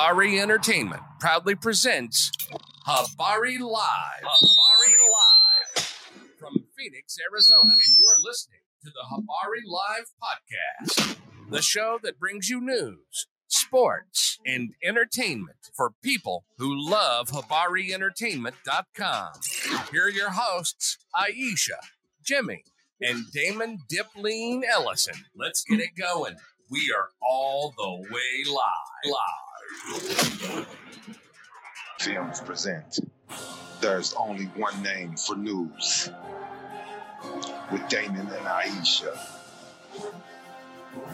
Habari Entertainment proudly presents Habari Live. Habari Live from Phoenix, Arizona. And you're listening to the Habari Live podcast, the show that brings you news, sports, and entertainment for people who love HabariEntertainment.com. Here are your hosts, Iesha, Jimmy, and Damon Dipleen Ellison. Let's get it going. We are all the way live. Live. Films present There's Only One Name for News with Damon and Iesha.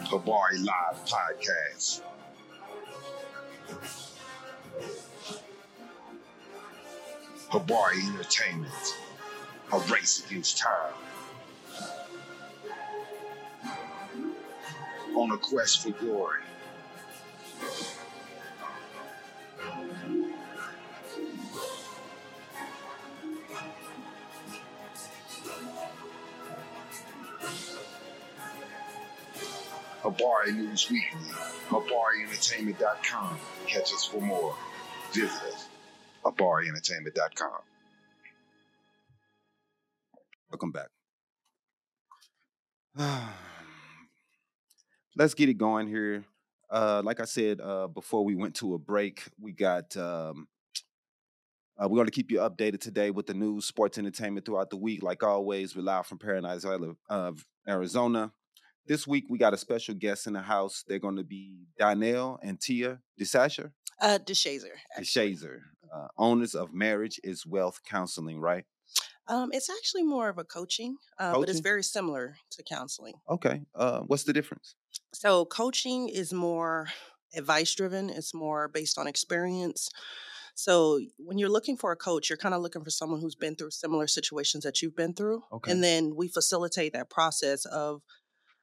Habari Live Podcast. Habari Entertainment. A race against time. On a quest for glory. Habari News Weekly, HabariEntertainment.com. Catch us for more. Visit us, HabariEntertainment.com. Welcome back. Let's get it going here. Uh, like I said uh, before we went to a break, we got um, uh, we're going to keep you updated today with the news, sports, entertainment throughout the week. Like always, we're live from Paradise Island, Arizona. This week we got a special guest in the house. They're going to be Donnell and Tia DeSasher, Uh, DeShazer. actually. DeShazer, uh, owners of Marriage is Wealth Counseling, right? Um, it's actually more of a coaching, uh, but it's very similar to counseling. Okay. Uh, what's the difference? So coaching is more advice driven. It's more based on experience. So when you're looking for a coach, you're kind of looking for someone who's been through similar situations that you've been through, Okay. and then we facilitate that process of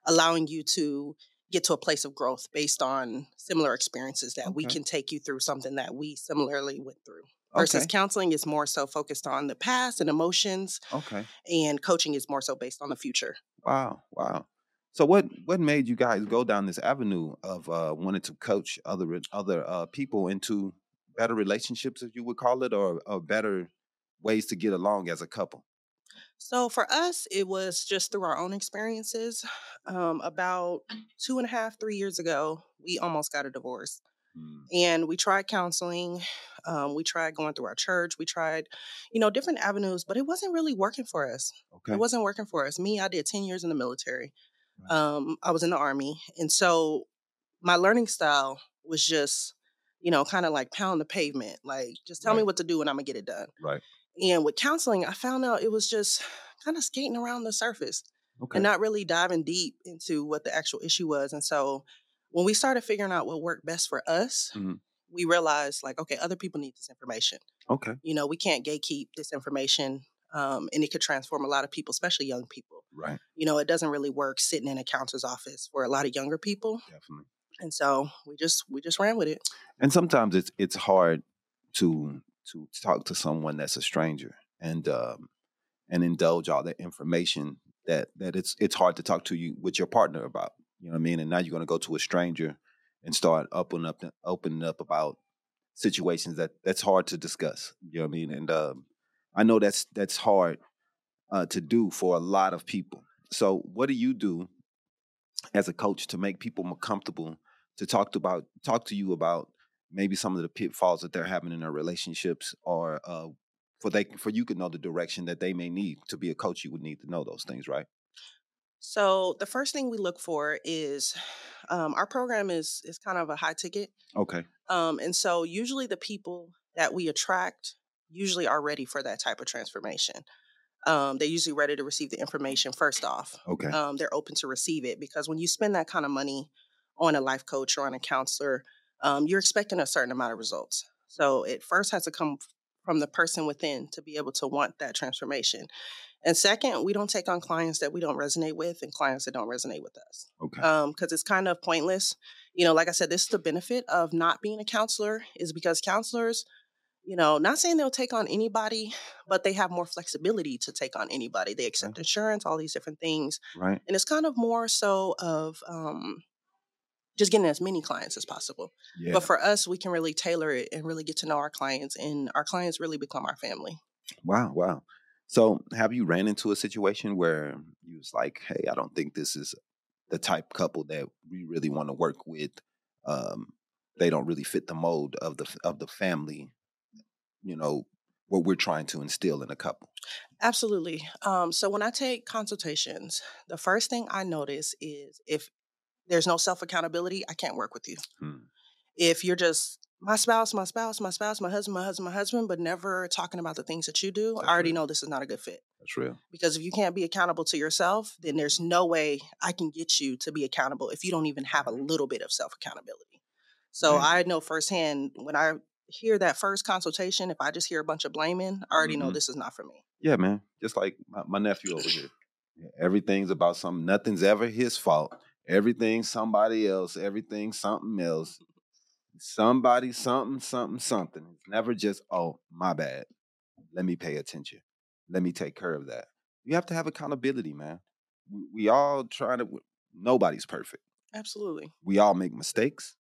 allowing you to get to a place of growth based on similar experiences that we can take you through something that we similarly went through. Versus Okay. counseling is more so focused on the past and emotions, Okay. and coaching is more so based on the future. Wow, wow. So what what made you guys go down this avenue of uh wanting to coach other other uh people into better relationships, if you would call it, or or better ways to get along as a couple? So for us, it was just through our own experiences. Um, about two and a half, three years ago, we almost got a divorce. And we tried counseling. Um, we tried going through our church. We tried, you know, different avenues, but it wasn't really working for us. Okay. It wasn't working for us. Me, I did 10 years in the military. Right. Um, I was in the army. And so my learning style was just, you know, kind of like pound the pavement. Like, just tell me what to do and I'm going to get it done. Right. And with counseling, I found out it was just kind of skating around the surface Okay. and not really diving deep into what the actual issue was. And so when we started figuring out what worked best for us, Mhm. we realized like, okay, other people need this information. okay. You know, we can't gatekeep this information. Um, and it could transform a lot of people, especially young people. Right. You know, it doesn't really work sitting in a counselor's office for a lot of younger people. Definitely. And so we just we just ran with it. And sometimes it's it's hard to to talk to someone that's a stranger and um and indulge all that information that that it's it's hard to talk to you with your partner about. You know what I mean? And now you're going to go to a stranger and start opening up opening up about situations that that's hard to discuss. You know what I mean? And um, I know that's that's hard uh, to do for a lot of people. So, what do you do as a coach to make people more comfortable to talk to about talk to you about maybe some of the pitfalls that they're having in their relationships, or uh, for they for you to know the direction that they may need to be a coach? You would need to know those things, right? So the first thing we look for is um, our program is is kind of a high ticket. Okay. Um, and so usually the people that we attract usually are ready for that type of transformation. Um, they're usually ready to receive the information first off. Okay. Um, they're open to receive it because when you spend that kind of money on a life coach or on a counselor, um, you're expecting a certain amount of results. So it first has to come from the person within to be able to want that transformation. And second, we don't take on clients that we don't resonate with and clients that don't resonate with us Okay. because it's kind of pointless. You know, like I said, this is the benefit of not being a counselor is because counselors, you know, not saying they'll take on anybody, but they have more flexibility to take on anybody. They accept insurance, all these different things, right. and it's kind of more so of um, just getting as many clients as possible. Yeah. But for us, we can really tailor it and really get to know our clients, and our clients really become our family. Wow, wow. So, have you ran into a situation where you was like, "Hey, I don't think this is the type couple that we really want to work with. Um, they don't really fit the mold of the of the family, you know, what we're trying to instill in a couple." Absolutely. Um, so when I take consultations, the first thing I notice is if there's no self accountability, I can't work with you. Hmm. If you're just my spouse, my spouse, my spouse, my husband, my husband, my husband, but never talking about the things that you do, That's I already right. know this is not a good fit. That's real. Because if you can't be accountable to yourself, then there's no way I can get you to be accountable if you don't even have a little bit of self accountability. So. I know firsthand when I hear that first consultation, if I just hear a bunch of blaming, I already know Mhm. this is not for me. Yeah, man. Just like my, my nephew over here. Everything's about something. Nothing's ever his fault. Everything's somebody else. everything something else. Somebody, something, something, something. It's never just, oh, my bad. Let me pay attention. Let me take care of that. You have to have accountability, man. We, we all try to, nobody's perfect. Absolutely. We all make mistakes.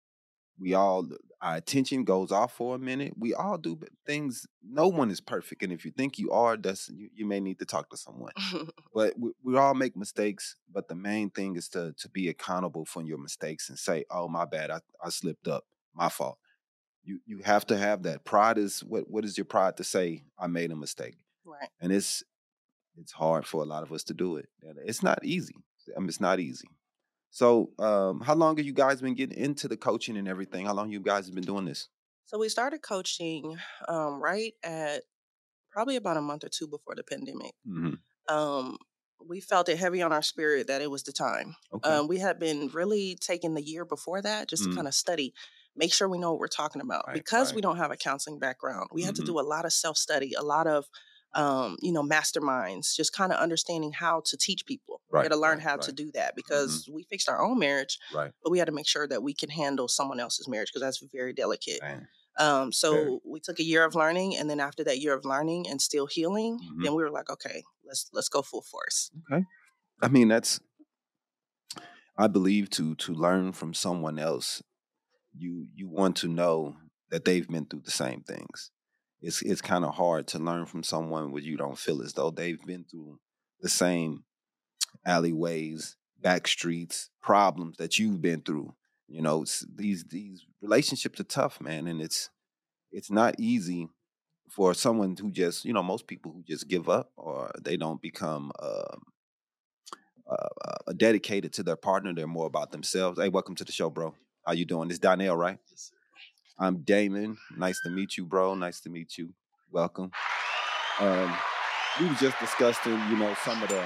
We all, our attention goes off for a minute. We all do things. No one is perfect. And if you think you are, that's, you, you may need to talk to someone but we, we all make mistakes but the main thing is to to be accountable for your mistakes and say oh my bad i, I slipped up my fault you you have to have that pride is what what is your pride to say i made a mistake right. and it's it's hard for a lot of us to do it it's not easy i mean it's not easy so um how long have you guys been getting into the coaching and everything how long you guys have been doing this So we started coaching um, right at probably about a month or two before the pandemic. Mhm. Um, we felt it heavy on our spirit that it was the time. okay Um, we had been really taking the year before that just Mm. to kind of study, make sure we know what we're talking about. Right, because right. we don't have a counseling background, we had to Mhm. do a lot of self study, a lot of um, you know masterminds, just kind of understanding how to teach people. we Right, had to learn right, how to do that because we fixed our own marriage, right but we had to make sure that we can handle someone else's marriage because that's very delicate. Um, so we took a year of learning, and then after that year of learning and still healing, Mhm. then we were like, okay, let's let's go full force. Okay. I mean, that's I believe to to learn from someone else, you you want to know that they've been through the same things. It's it's kind of hard to learn from someone where you don't feel as though they've been through the same alleyways, back streets, problems that you've been through. You know, it's, these these relationships are tough, man, and it's it's not easy for someone who just you know most people who just give up or they don't become um, uh, uh, dedicated to their partner. They're more about themselves. Hey, welcome to the show, bro. How you doing? This Donnell, right? I'm Damon. Nice to meet you, bro. Nice to meet you. Welcome. Um, we were just discussing, you know, some of the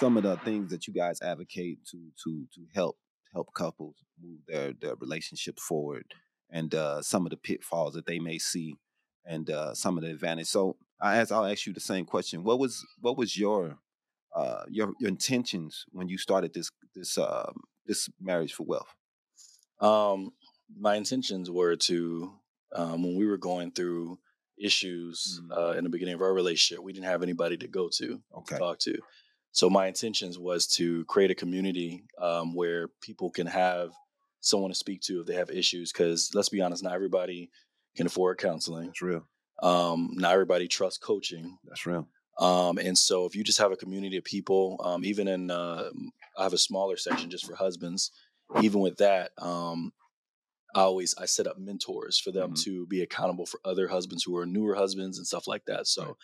some of the things that you guys advocate to to to help help couples move their their relationship forward, and uh, some of the pitfalls that they may see, and uh, some of the advantage. So, I ask, I'll ask you the same question. What was what was your uh, your your intentions when you started this this um, this marriage for wealth? Um, my intentions were to um, when we were going through issues Mm. uh, in the beginning of our relationship, we didn't have anybody to go to, Okay. talk to. So my intentions was to create a community um, where people can have someone to speak to if they have issues. Because let's be honest, not everybody can afford counseling. That's real. Um, not everybody trusts coaching. That's real. Um, and so if you just have a community of people, um, even in, uh, I have a smaller section just for husbands. Even with that, um, I always I set up mentors for them Mhm. to be accountable for other husbands who are newer husbands and stuff like that. So Right.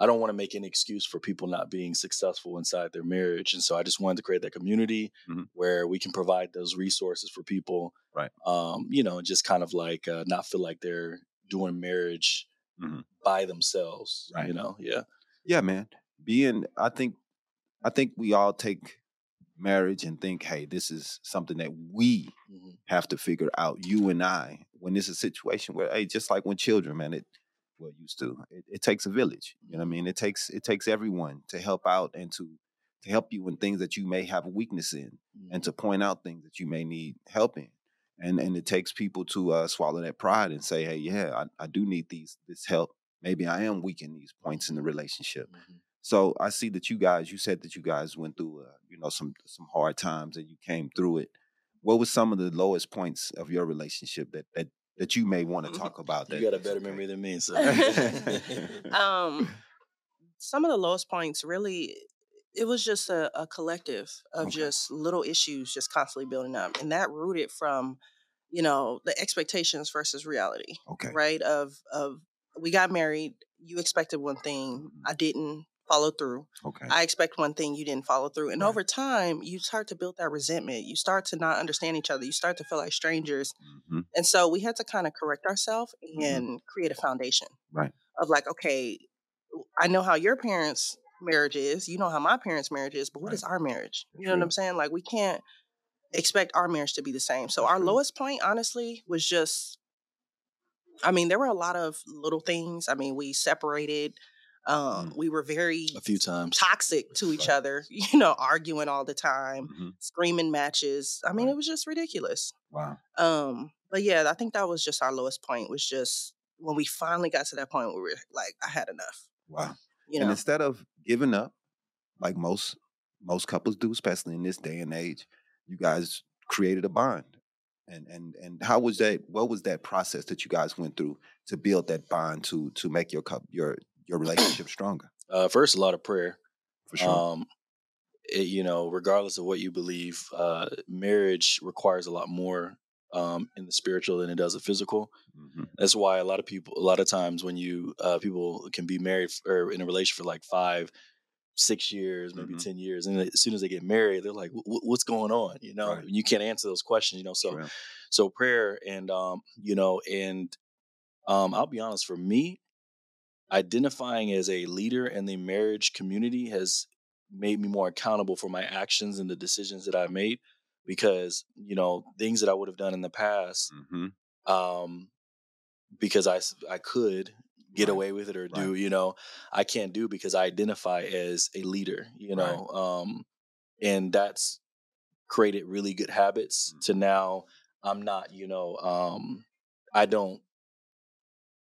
I don't want to make any excuse for people not being successful inside their marriage. And so I just wanted to create that community Mhm. where we can provide those resources for people. Right. Um, you know, just kind of like uh, not feel like they're doing marriage Mhm. by themselves. Right. You know, yeah. Yeah, man. Being, I think, I think we all take marriage and think, hey, this is something that we hmm have to figure out. You and I, when it's a situation where, hey, just like when children, man, it well used to. It, it takes a village. You know what I mean? It takes it takes everyone to help out and to to help you in things that you may have a weakness in, and to point out things that you may need help in. And and it takes people to uh, swallow that pride and say, hey, yeah, I, I do need these this help. Maybe I am weak in these points in the relationship. Mhm. So I see that you guys, you said that you guys went through, uh, you know, some some hard times and you came through it. What was some of the lowest points of your relationship that that that you may want to talk about? You that got a better okay? memory than me, so. um, some of the lowest points really, it was just a, a collective of Okay. just little issues just constantly building up, and that rooted from, you know, the expectations versus reality, Okay. right? Of of we got married, you expected one thing, I didn't follow through. Okay. I expect one thing, you didn't follow through. And Right. over time, you start to build that resentment. You start to not understand each other. You start to feel like strangers. hmm And so we had to kind of correct ourselves Mhm. and create a foundation. Right. Of like, okay, I know how your parents' marriage is. You know how my parents' marriage is, but what Right. is our marriage? You know what I'm saying? Like we can't expect our marriage to be the same. So our lowest point, honestly, was just I mean, there were a lot of little things. I mean, we separated. Um, Mm. we were very a few times. toxic to each other, you know, arguing all the time, hmm screaming matches. I mean, Right. it was just ridiculous. Wow. Um, but yeah, I think that was just our lowest point was just when we finally got to that point where we were like, I had enough. Wow. You and know, instead of giving up, like most most couples do, especially in this day and age, you guys created a bond. And and and how was that? What was that process that you guys went through to build that bond to to make your cup your your relationship stronger? Uh, first, a lot of prayer. For sure. Um, it, you know, regardless of what you believe, uh, marriage requires a lot more um, in the spiritual than it does the physical. hmm That's why a lot of people, a lot of times, when you uh, people can be married or in a relationship for like five, six years, maybe Mhm. ten years, and as soon as they get married, they're like, "Wh- wh- "What's going on?" You know, Right. you can't answer those questions. You know, so so prayer and um, you know, and um, I'll be honest, for me, identifying as a leader in the marriage community has made me more accountable for my actions and the decisions that I made because you know things that I would have done in the past hmm um because I I could get Right. away with it or do you know I can't do because I identify as a leader you Right. know um and that's created really good habits Mm. to now I'm not you know um I don't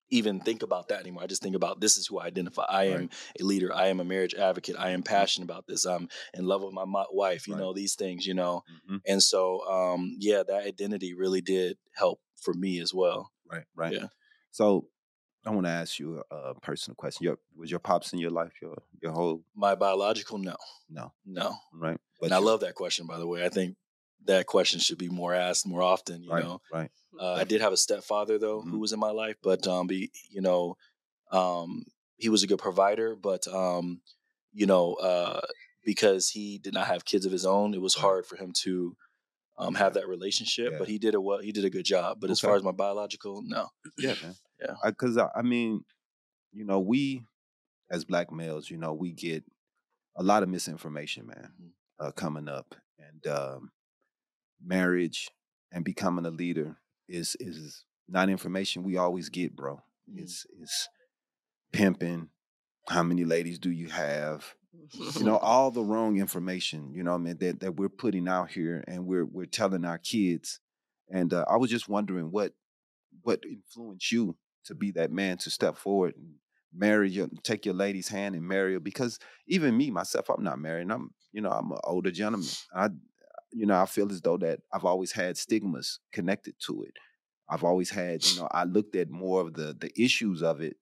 even think about that anymore. I just think about this is who I identify. I am a leader. I am a marriage advocate. I am passionate about this. I'm in love with my wife. You Right. know these things. You know, hmm and so um yeah, that identity really did help for me as well. Right. Right. Yeah. So I want to ask you a, a personal question. Your, was your pops in your life your your whole My biological, no, no no. right? and I love that question, by the way. I think that question should be more asked more often. You right, know, right. uh, I did have a stepfather though who Mhm. was in my life, but um, be, you know, um, he was a good provider, but um, you know, uh, because he did not have kids of his own, it was hard for him to um, have that relationship. Yeah. But he did a well. He did a good job. But as far as my biological, no. Yeah, man. Yeah. Because I, I mean, you know, we as black males, you know, we get a lot of misinformation, man, Mhm. uh, coming up, and um, marriage and becoming a leader is is not information we always get, bro. Mhm. It's it's pimping. How many ladies do you have? you know all the wrong information you know what i mean that, that we're putting out here and we're we're telling our kids and uh, i was just wondering what what influenced you to be that man to step forward and marry your take your lady's hand and marry her because even me myself i'm not married and i'm you know i'm an older gentleman i you know i feel as though that i've always had stigmas connected to it i've always had you know i looked at more of the the issues of it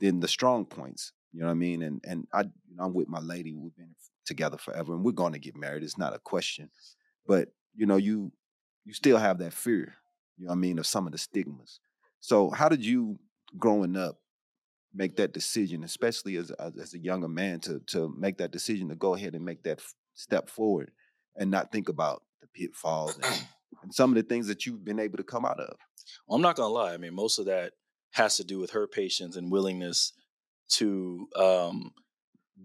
than the strong points you know what I mean? And and I, you know, I'm with my lady. We've been together forever, and we're going to get married. It's not a question. But you know, you you still have that fear. You know what I mean of some of the stigmas. So how did you, growing up, make that decision, especially as as, a younger man, to to make that decision to go ahead and make that step forward, and not think about the pitfalls and, and some of the things that you've been able to come out of. Well, I'm not gonna lie. I mean, most of that has to do with her patience and willingness to um,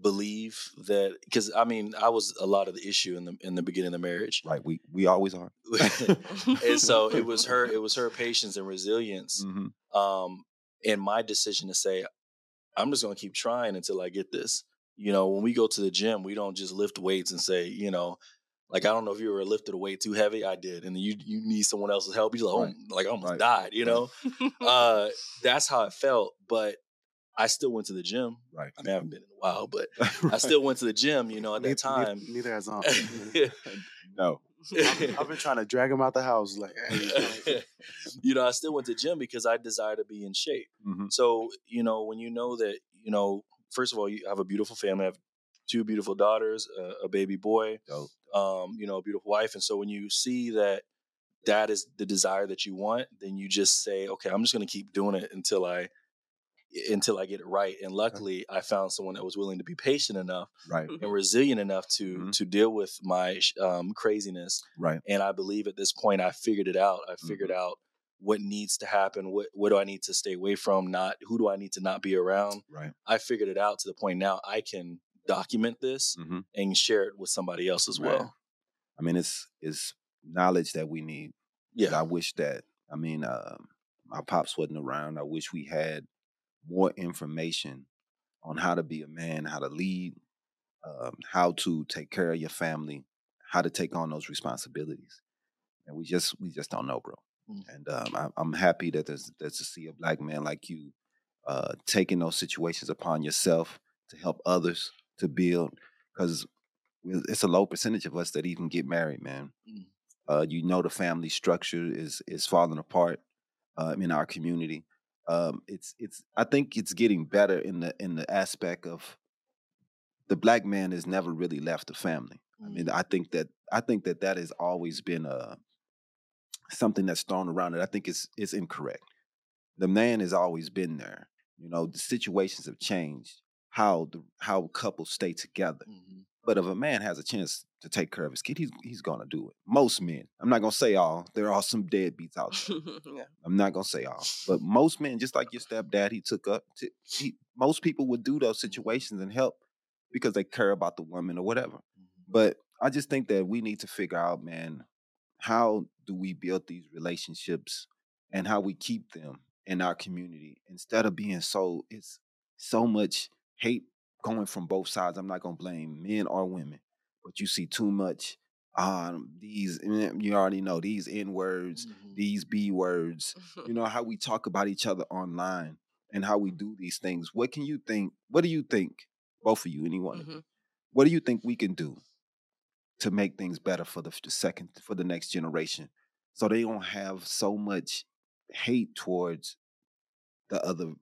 believe that. Because I mean, I was a lot of the issue in the in the beginning of the marriage, Right? We we always are. and so it was her. It was her patience and resilience, hmm um, and my decision to say, I'm just gonna keep trying until I get this. You know, when we go to the gym, we don't just lift weights and say, you know. Like I don't know if you ever lifted a weight too heavy. I did, and you you need someone else's help. You're like, Right. oh, like I almost Right. died. You know, uh, that's how it felt. But I still went to the gym. Right. I mean, I haven't been in a while, but I still went to the gym. You know, at that neither- time. Neither has on. no. I've, I've been trying to drag him out the house. Like, hey, you know, I still went to gym because I desire to be in shape. hmm So, you know, when you know that, you know, first of all, you have a beautiful family. I have two beautiful daughters, a, a baby boy, um, you know, a beautiful wife. And so when you see that that is the desire that you want, then you just say, okay, I'm just going to keep doing it until I until I get it right. And luckily, I found someone that was willing to be patient enough Right. and resilient enough to Mhm. to deal with my um, craziness. Right. And I believe at this point, I figured it out. I figured out what needs to happen. What what do I need to stay away from? Not who do I need to not be around? Right. I figured it out to the point now I can document this hmm and share it with somebody else as Right. well. I mean, it's it's knowledge that we need. Yeah. I wish that. I mean, um, my pops wasn't around. I wish we had more information on how to be a man, how to lead, um, how to take care of your family, how to take on those responsibilities. And we just we just don't know, bro. Mm. And um, I, I'm happy that there's that to see a black man like you uh, taking those situations upon yourself to help others to build, because it's a low percentage of us that even get married, man. Mm. Uh, you know, the family structure is is falling apart uh, in our community. Um, it's it's. I think it's getting better in the in the aspect of the black man has never really left the family. I mean, Mm. I think that I think that that has always been uh, something that's thrown around. And I think it's it's incorrect. The man has always been there. You know, the situations have changed. How the how couples stay together. Mhm. But if a man has a chance to take care of his kid, he's he's gonna do it. Most men. I'm not gonna say all. There are some deadbeats out there. yeah. I'm not gonna say all, but most men, just like your stepdad, he took up. To, he, most people would do those situations and help because they care about the woman or whatever. Mhm. But I just think that we need to figure out, man, how do we build these relationships and how we keep them in our community instead of being so it's so much hate going from both sides. I'm not gonna blame men or women, but you see too much. Um, these you already know these n words, Mhm. these b words. You know how we talk about each other online and how we do these things. What can you think? What do you think? Both of you, anyone? of you, Mhm. what do you think we can do to make things better for the, the second for the next generation so they don't have so much hate towards the other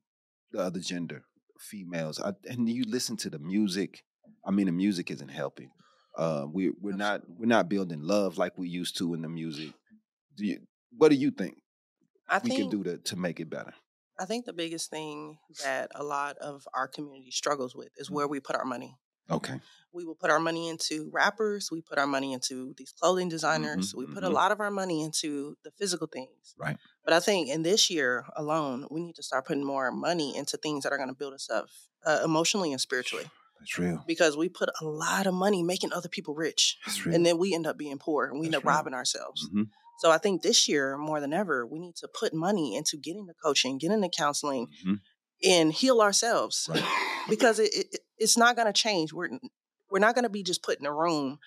the other gender females I, and you listen to the music i mean the music isn't helping. Uh we we're not we're not building love like we used to in the music. Do you what do you think I we think can do to to make it better? I think the biggest thing that a lot of our community struggles with is where we put our money. Okay We will put our money into rappers. We put our money into these clothing designers. we put a mhm. lot of our money into the physical things. Right. But I think in this year alone, we need to start putting more money into things that are going to build us up uh, emotionally and spiritually. that's real Because we put a lot of money making other people rich, that's real and then we end up being poor, and we end up real. robbing ourselves. Mhm, So I think this year more than ever, we need to put money into getting the coaching, getting the counseling, mhm. And heal ourselves Right. because it, it it's not going to change. We're we're not going to be just put in a room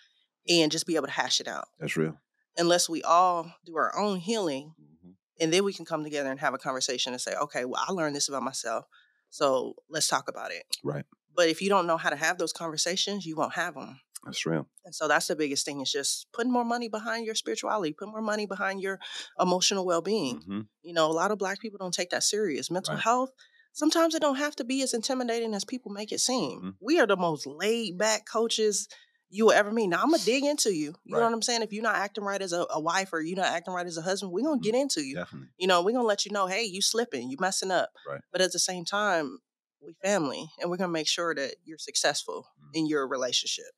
and just be able to hash it out that's real unless we all do our own healing, Mhm. and then we can come together and have a conversation and say, okay, well, I learned this about myself, so let's talk about it. Right. But if you don't know how to have those conversations, you won't have them. that's real And so that's the biggest thing is just putting more money behind your spirituality, put more money behind your emotional well-being. Mhm. You know, a lot of black people don't take that serious. Mental Right. health, sometimes it don't have to be as intimidating as people make it seem. Mhm. We are the most laid back coaches you will ever meet. Now I'm gonna dig into you. You know what I'm saying? If you're not acting right as a, a wife or you're not acting right as a husband, we're gonna Mhm. get into you. definitely You know, we're gonna let you know, hey, you slipping, you messing up. Right. But at the same time, we family and we're gonna make sure that you're successful Mhm. in your relationship.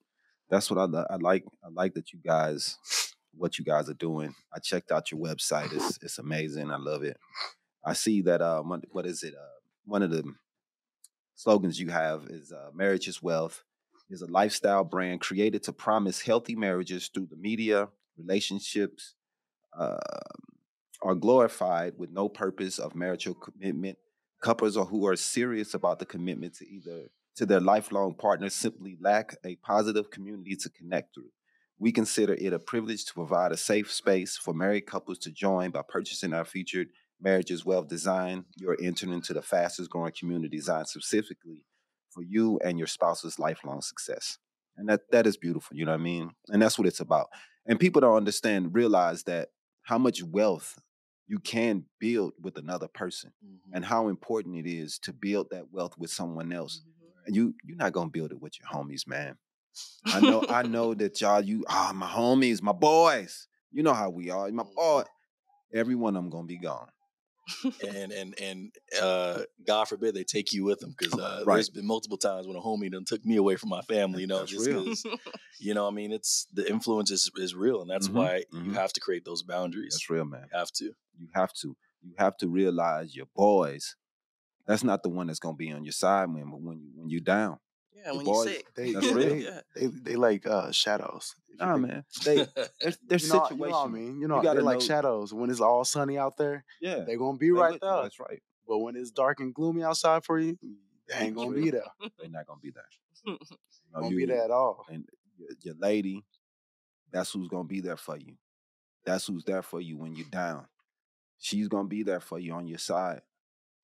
that's what I, li- I like. I like that you guys, what you guys are doing. I checked out your website. It's it's amazing. I love it. I see that. Uh, what, what is it? Uh, one of the slogans you have is uh, "Marriage is Wealth." Is a lifestyle brand created to promise healthy marriages through the media. Relationships uh, are glorified with no purpose of marital commitment. Couples or who are serious about the commitment to either to their lifelong partner simply lack a positive community to connect through. We consider it a privilege to provide a safe space for married couples to join by purchasing our featured Marriage is Wealth Design. You're entering into the fastest growing community designed specifically for you and your spouse's lifelong success. And that that is beautiful, you know what I mean? And that's what it's about. And people don't understand, realize that how much wealth you can build with another person Mhm. and how important it is to build that wealth with someone else. Mm-hmm. And you you're not gonna build it with your homies, man. I know, I know that y'all, you ah, my homies, my boys. You know how we are. My boy, every one of them gonna be gone. and and and uh, God forbid they take you with them because uh, Right. there's been multiple times when a homie done took me away from my family. You know, That's just you know, I mean, it's the influence is, is real, and that's Mhm, why you mhm. have to create those boundaries. That's real, man. You have to. You have to. You have to realize your boys. That's not the one that's gonna be on your side when when you when you down. Yeah, The when boys- you're sick. They, That's they, real. They, Yeah. they, they like uh, shadows. If you Nah, man. They their, their You know, situation. you know what I mean? You know, gotta they're like know- shadows. When it's all sunny out there, Yeah, they're gonna be they right with there. That's right. But when it's dark and gloomy outside for you, they ain't gonna be there. They're not gonna be there. You know, Gonna you- be there at all. and your, your lady, that's who's gonna be there for you. That's who's there for you when you're down. She's gonna be there for you on your side.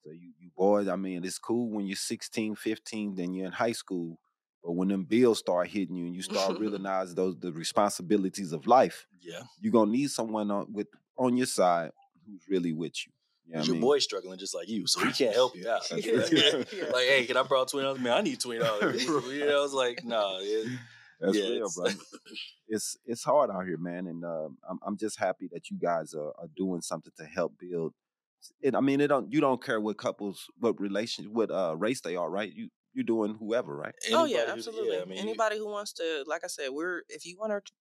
So you, you boys, I mean, it's cool when you're 16, 15, then you're in high school. But when them bills start hitting you and you start realizing those the responsibilities of life, yeah, you're gonna need someone on with on your side who's really with you. You know 'Cause what I your mean? boy's struggling just like you, so he can't help you out. That's like, hey, can I borrow twenty dollars? Man, I need twenty dollars. you know, I was like, nah, it, That's yeah, real, bro. It's it's hard out here, man, and um, I'm I'm just happy that you guys are, are doing something to help build. It, I mean, it don't you don't care what couples, what relation, what uh race they are, right? You you doing whoever, right? oh yeah, absolutely. Yeah, I mean, you- Anybody who wants to, like I said, we're if you want to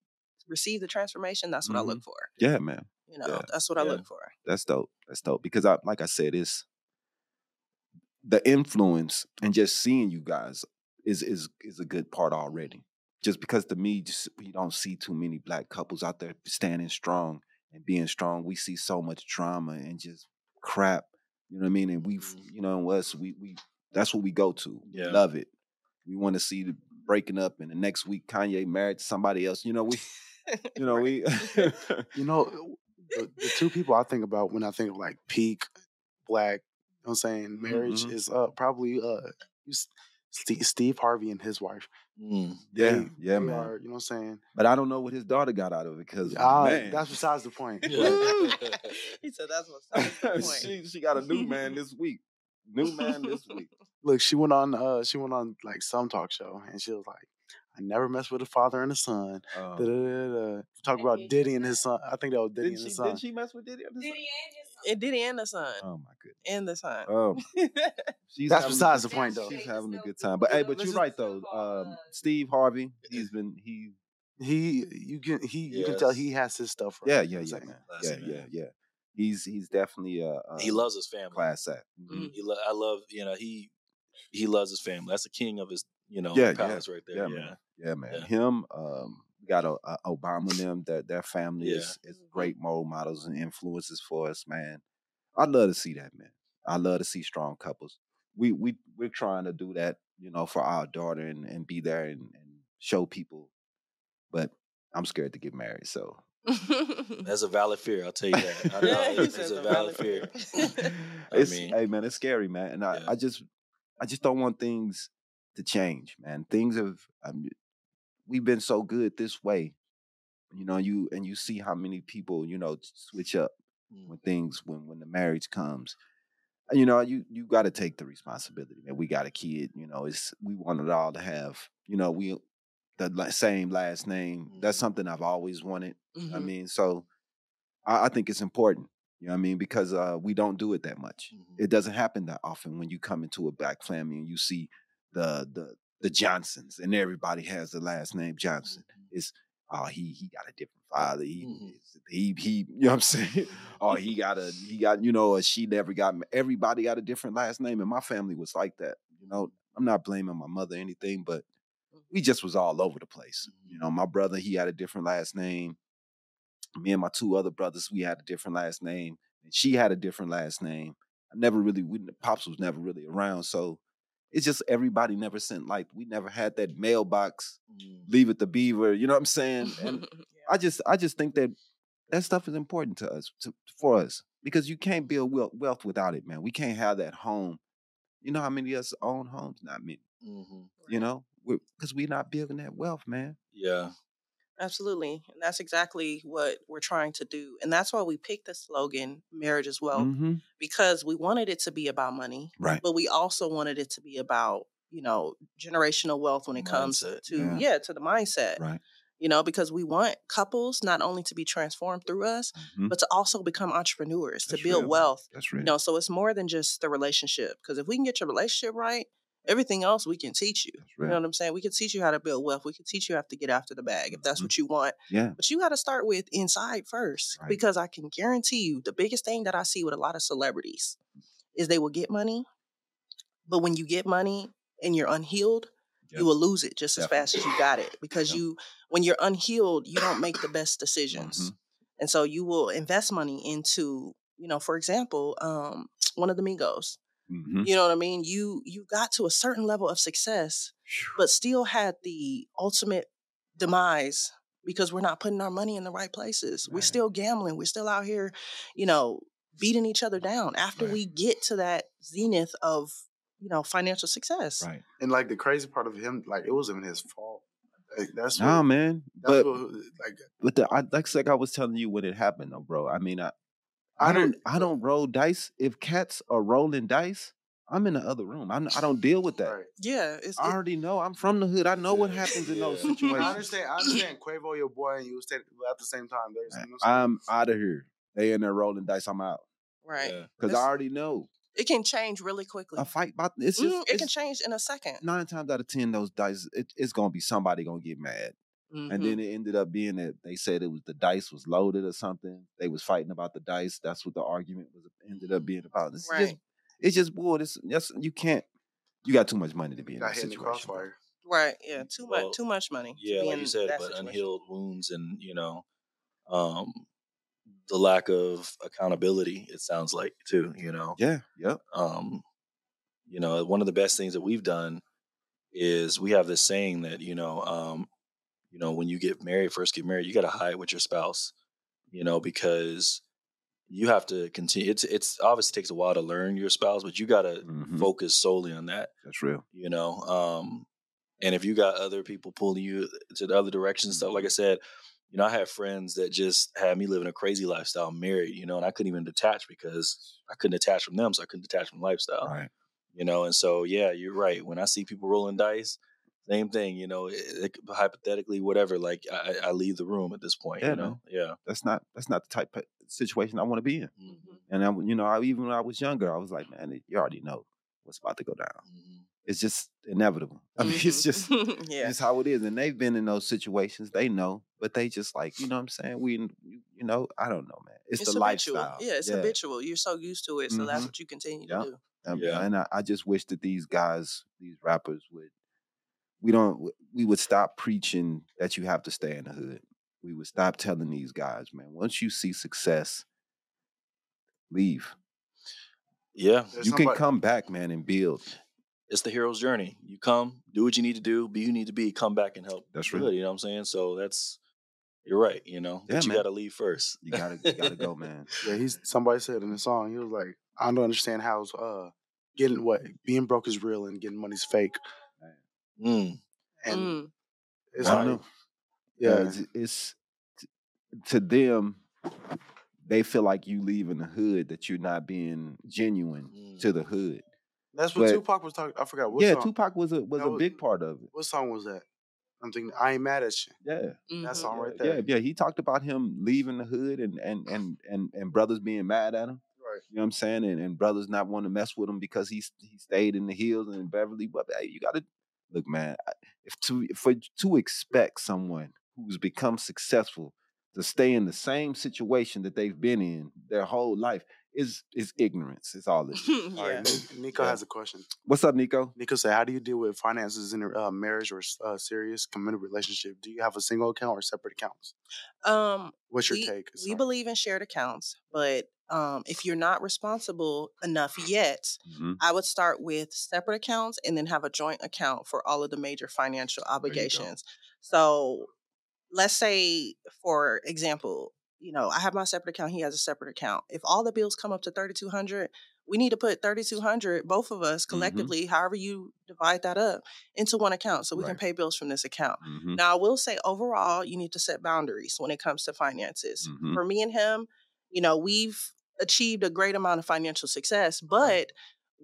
receive the transformation, that's what Mhm. I look for. Yeah, man, You know, Yeah, that's what I look for. that's dope. That's dope because I like I said, it's the influence and just seeing you guys is is is a good part already. Just because to me, just we don't see too many black couples out there standing strong and being strong. We see so much drama and just crap. You know what I mean? And we've, Mhm. you know, us, we we that's what we go to. Yeah. love it. We want to see the breaking up, and the next week Kanye married to somebody else. You know, we, you know, we. You know, the, the two people I think about when I think of like peak black, you know what I'm saying, marriage mhm. is uh probably uh Steve, Steve Harvey and his wife. Mm, yeah, They- yeah, they man. are, you know what I'm saying? But I don't know what his daughter got out of it because Ah, man, that's besides the point. He said that's what's the point. she she got a new man this week. New man this week. Look, she went on uh she went on like some talk show and she was like, I never mess with a father and a son. Um, Da, da, da, da. Talk about Diddy and his son. I think that was Diddy didn't and she? his son. Did she mess with Diddy? on this Diddy and his son. And Diddy and the son. Oh my goodness. And the son. Oh, she's That's having besides good- the point, though. She's having a good time. But hey, but you're right though. Um, Steve Harvey, he's been he. He you can he you can tell he has his stuff right. Yeah, you yeah, what yeah, man. saying? Yeah, yeah, yeah. He's he's definitely a, a he loves his family. class act. Mhm. He lo- I love, you know, he he loves his family. That's the king of his, you know, Yeah, yeah, palace right there. Yeah, Yeah, man. Yeah, man. Yeah. Him, um, we got a, a Obama them. That their family Yeah. is, is great role models and influences for us, man. I love to see that, man. I love to see strong couples. We we we're trying to do that, you know, for our daughter and, and be there and, and show people. But I'm scared to get married, so That's a valid fear. I'll tell you that. I know it's, it's a a valid valid fear. fear. I it's mean- hey man, it's scary, man. And I, Yeah. I just I just don't want things to change, man. Things have I mean, we've been so good this way. You know, you and you see how many people, you know, switch up Mm. when things when when the marriage comes. You know, you you got to take the responsibility, man. We got a kid, you know, it's we want it all to have, you know, we the same last name. That's Mhm. something I've always wanted. I Mhm. mean, so I, I think it's important. You know what I mean? Because uh, we don't do it that much. Mhm. It doesn't happen that often when you come into a black family and you see the the the Johnsons and everybody has the last name Johnson. Mhm. It's oh he he got a different father. He Mhm. he he you know what I'm saying? oh he got a he got you know she never got everybody got a different last name and my family was like that. You know, I'm not blaming my mother or anything, but we just was all over the place. You know, my brother, he had a different last name. Me and my two other brothers, we had a different last name. And she had a different last name. I never really, we, Pops was never really around. So it's just everybody never sent, like, we never had that mailbox, Mm. leave it to Beaver. You know what I'm saying? And I just, I just think that that stuff is important to us, to, for us, because you can't build wealth, without it, man. We can't have that home. You know how many of us own homes? Not many. hmm You know, because we're not building that wealth, man. Yeah. Absolutely. And that's exactly what we're trying to do. And that's why we picked the slogan Marriage is Wealth, hmm because we wanted it to be about money, Right. but we also wanted it to be about, you know, generational wealth when it comes to yeah. yeah, to the mindset. Right. You know, because we want couples not only to be transformed through us, Mhm. but to also become entrepreneurs, to build real. wealth. That's real. You know, so it's more than just the relationship. Because if we can get your relationship right, everything else we can teach you. That's You know what I'm saying? We can teach you how to build wealth. We can teach you how to get after the bag if that's Mhm. what you want. Yeah. But you got to start with inside first. Right. Because I can guarantee you the biggest thing that I see with a lot of celebrities is they will get money. But when you get money and you're unhealed, Yep. you will lose it just as fast as you got it. Because Yep. you when you're unhealed, you don't make the best decisions. Mhm. And so you will invest money into, you know, for example, um, one of the Migos. Hmm You know what I mean? You you got to a certain level of success, but still had the ultimate demise because we're not putting our money in the right places. We're still gambling. We're still out here, you know, beating each other down after Right. we get to that zenith of, you know, financial success. Right. And like the crazy part of him, like it wasn't even his fault. Like, that's Nah, what, man. that's But what, like but the, I, like like I was telling you when it happened, though, bro. I mean, I I I don't I don't roll dice. If cats are rolling dice, I'm in the other room. I'm, I don't deal with that. right. Yeah, it's I it- already know. I'm from the hood. I know what Yeah, happens in those situations. I understand. I understand. Quavo, your boy, and you was taking at the same time. There's, you I'm I'm out of here. They in there rolling dice. I'm out right. Yeah. because I already know It can change really quickly. a fight about it's just Mhm, it can change in a second. nine times out of ten those dice it, it's gonna be somebody gonna get mad and Mhm. then it ended up being that they said it was the dice was loaded or something they was fighting about the dice that's what the argument was ended up being about it's just it's just boy it's just you can't you got too much money to be in that hit in situation Right. Yeah. Too Well, much. Too much money. to Yeah, be like in you said, but situation. unhealed wounds and you know, um, the lack of accountability. It sounds like too. You know, yeah yep um, you know, one of the best things that we've done is we have this saying that you know, um, you know, when you get married, first get married, you got to hide with your spouse, you know, because you have to continue. It's it's obviously takes a while to learn your spouse, but you got to Mhm. focus solely on that, that's real you know. Um, and if you got other people pulling you to the other direction and stuff, like I said, you know, I have friends that just had me living a crazy lifestyle, married, you know, and I couldn't even detach because I couldn't detach from them, so I couldn't detach from lifestyle right you know and so yeah you're right when i see people rolling dice same thing you know it, it, hypothetically whatever like I, I leave the room at this point Yeah, you know yeah that's not that's not the type of situation i want to be in Mhm, and I, you know I, even when i was younger i was like man you already know what's about to go down mhm. it's just inevitable i mean it's Mhm. just yeah. It's how it is. And they've been in those situations. They know, but they just like, you know what I'm saying? We, you know, I don't know, man. It's, the habitual. lifestyle. Yeah, it's habitual. You're so used to it, so that's Mhm. what you continue Yep. to do. Um, Yeah. And I, I just wish that these guys, these rappers would, we don't, we would stop preaching that you have to stay in the hood. We would stop telling these guys, man, once you see success, leave. yeah There's you can come back, man, and build. it's the hero's journey you come do what you need to do be who you need to be come back and help That's the right. you know what i'm saying so that's you're right you know Yeah, but you man. got to leave first You gotta, you gotta go, man. Yeah, he's somebody said in the song, he was like, I don't understand how uh getting what being broke is real and getting money's fake. Mm, And Mm. it's I like, know. yeah, it's, it's to them they feel like you leaving the hood that you're not being genuine Mm. to the hood that's what but- Tupac was talking. I forgot what yeah song. tupac was a was That a was- big part of it What song was that? I'm thinking, I ain't mad at you. yeah That Mhm. song right there. yeah yeah he talked about him leaving the hood and and and and, and brothers being mad at him Right. you know what i'm saying and, and brothers not want to mess with him because he he stayed in the hills and in beverly but hey, you gotta look man if to for to expect someone who's become successful to stay in the same situation that they've been in their whole life is is ignorance. It's all this. Yeah. right, Ni- Nico Yeah. has a question. What's up, Nico? Nico said, "How do you deal with finances in a uh, marriage or uh, serious committed relationship? Do you have a single account or separate accounts? Um, What's your we, take? we So- believe in shared accounts, but um, if you're not responsible enough yet, Mhm. I would start with separate accounts and then have a joint account for all of the major financial obligations. So let's say, for example, you know, I have my separate account, he has a separate account. If all the bills come up to 3200 we need to put 3200 both of us Mm-hmm. collectively, however you divide that up, into one account so we can pay bills from this account. Mhm. Now, I will say overall, you need to set boundaries when it comes to finances. Mhm. For me and him, you know, we've achieved a great amount of financial success, but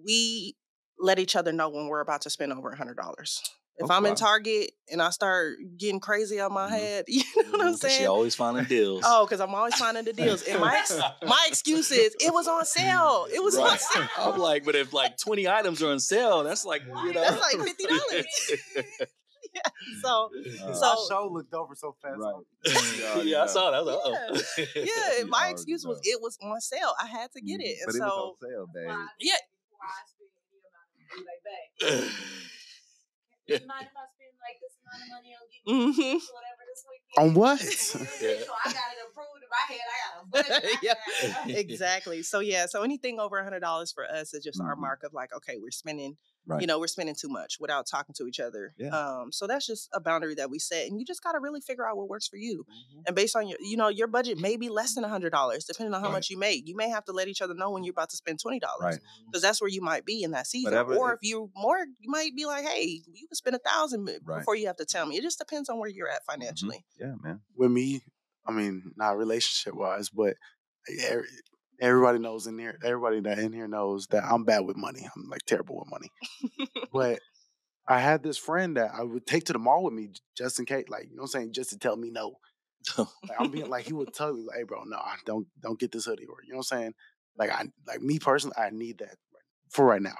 we let each other know when we're about to spend over a hundred dollars. If Oh, I'm in. Target and I start getting crazy on my Mhm. head, you know what I'm Mhm, 'cause She always finding deals. Oh, because I'm always finding the deals. And my ex- my excuse is it was on sale. It was on sale. I'm like, but if like 20 items are on sale, that's like, you know. That's like $50. So Uh, So- my show looked over so fast. Right. yeah, I saw that. I was like, oh. yeah, You my already excuse was it was on sale. I had to get it. And Mm-hmm. But it so was on sale, babe. yeah, Do you mind if I spend like this amount of money on getting Mhm. whatever this weekend? On what? Yeah. So I got it approved in my head. I got a budget. Yeah. exactly. So yeah, so anything over a hundred dollars for us is just our Mhm. mark of like, okay, we're spending, Right. you know, we're spending too much without talking to each other. Yeah. Um, so that's just a boundary that we set, and you just got to really figure out what works for you. Mhm. And based on your, you know, your budget may be less than a hundred dollars, depending on how Right. much you make. You may have to let each other know when you're about to spend twenty dollars, Right. because that's where you might be in that season. Whatever or if you're more, you might be like, hey, you can spend a thousand Right. Mm-hmm. before you have to tell me. It just depends on where you're at financially. Yeah, man. With me, I mean, not relationship wise, but every, everybody knows in here, everybody that in here knows that I'm bad with money. I'm like terrible with money. but I had this friend that I would take to the mall with me just in case, like, you know what I'm saying, just to tell me no. Like, I'm being like, he would tell me, like, hey, bro, no, don't don't get this hoodie, or you know what I'm saying? Like, I like me personally, I need that for right now.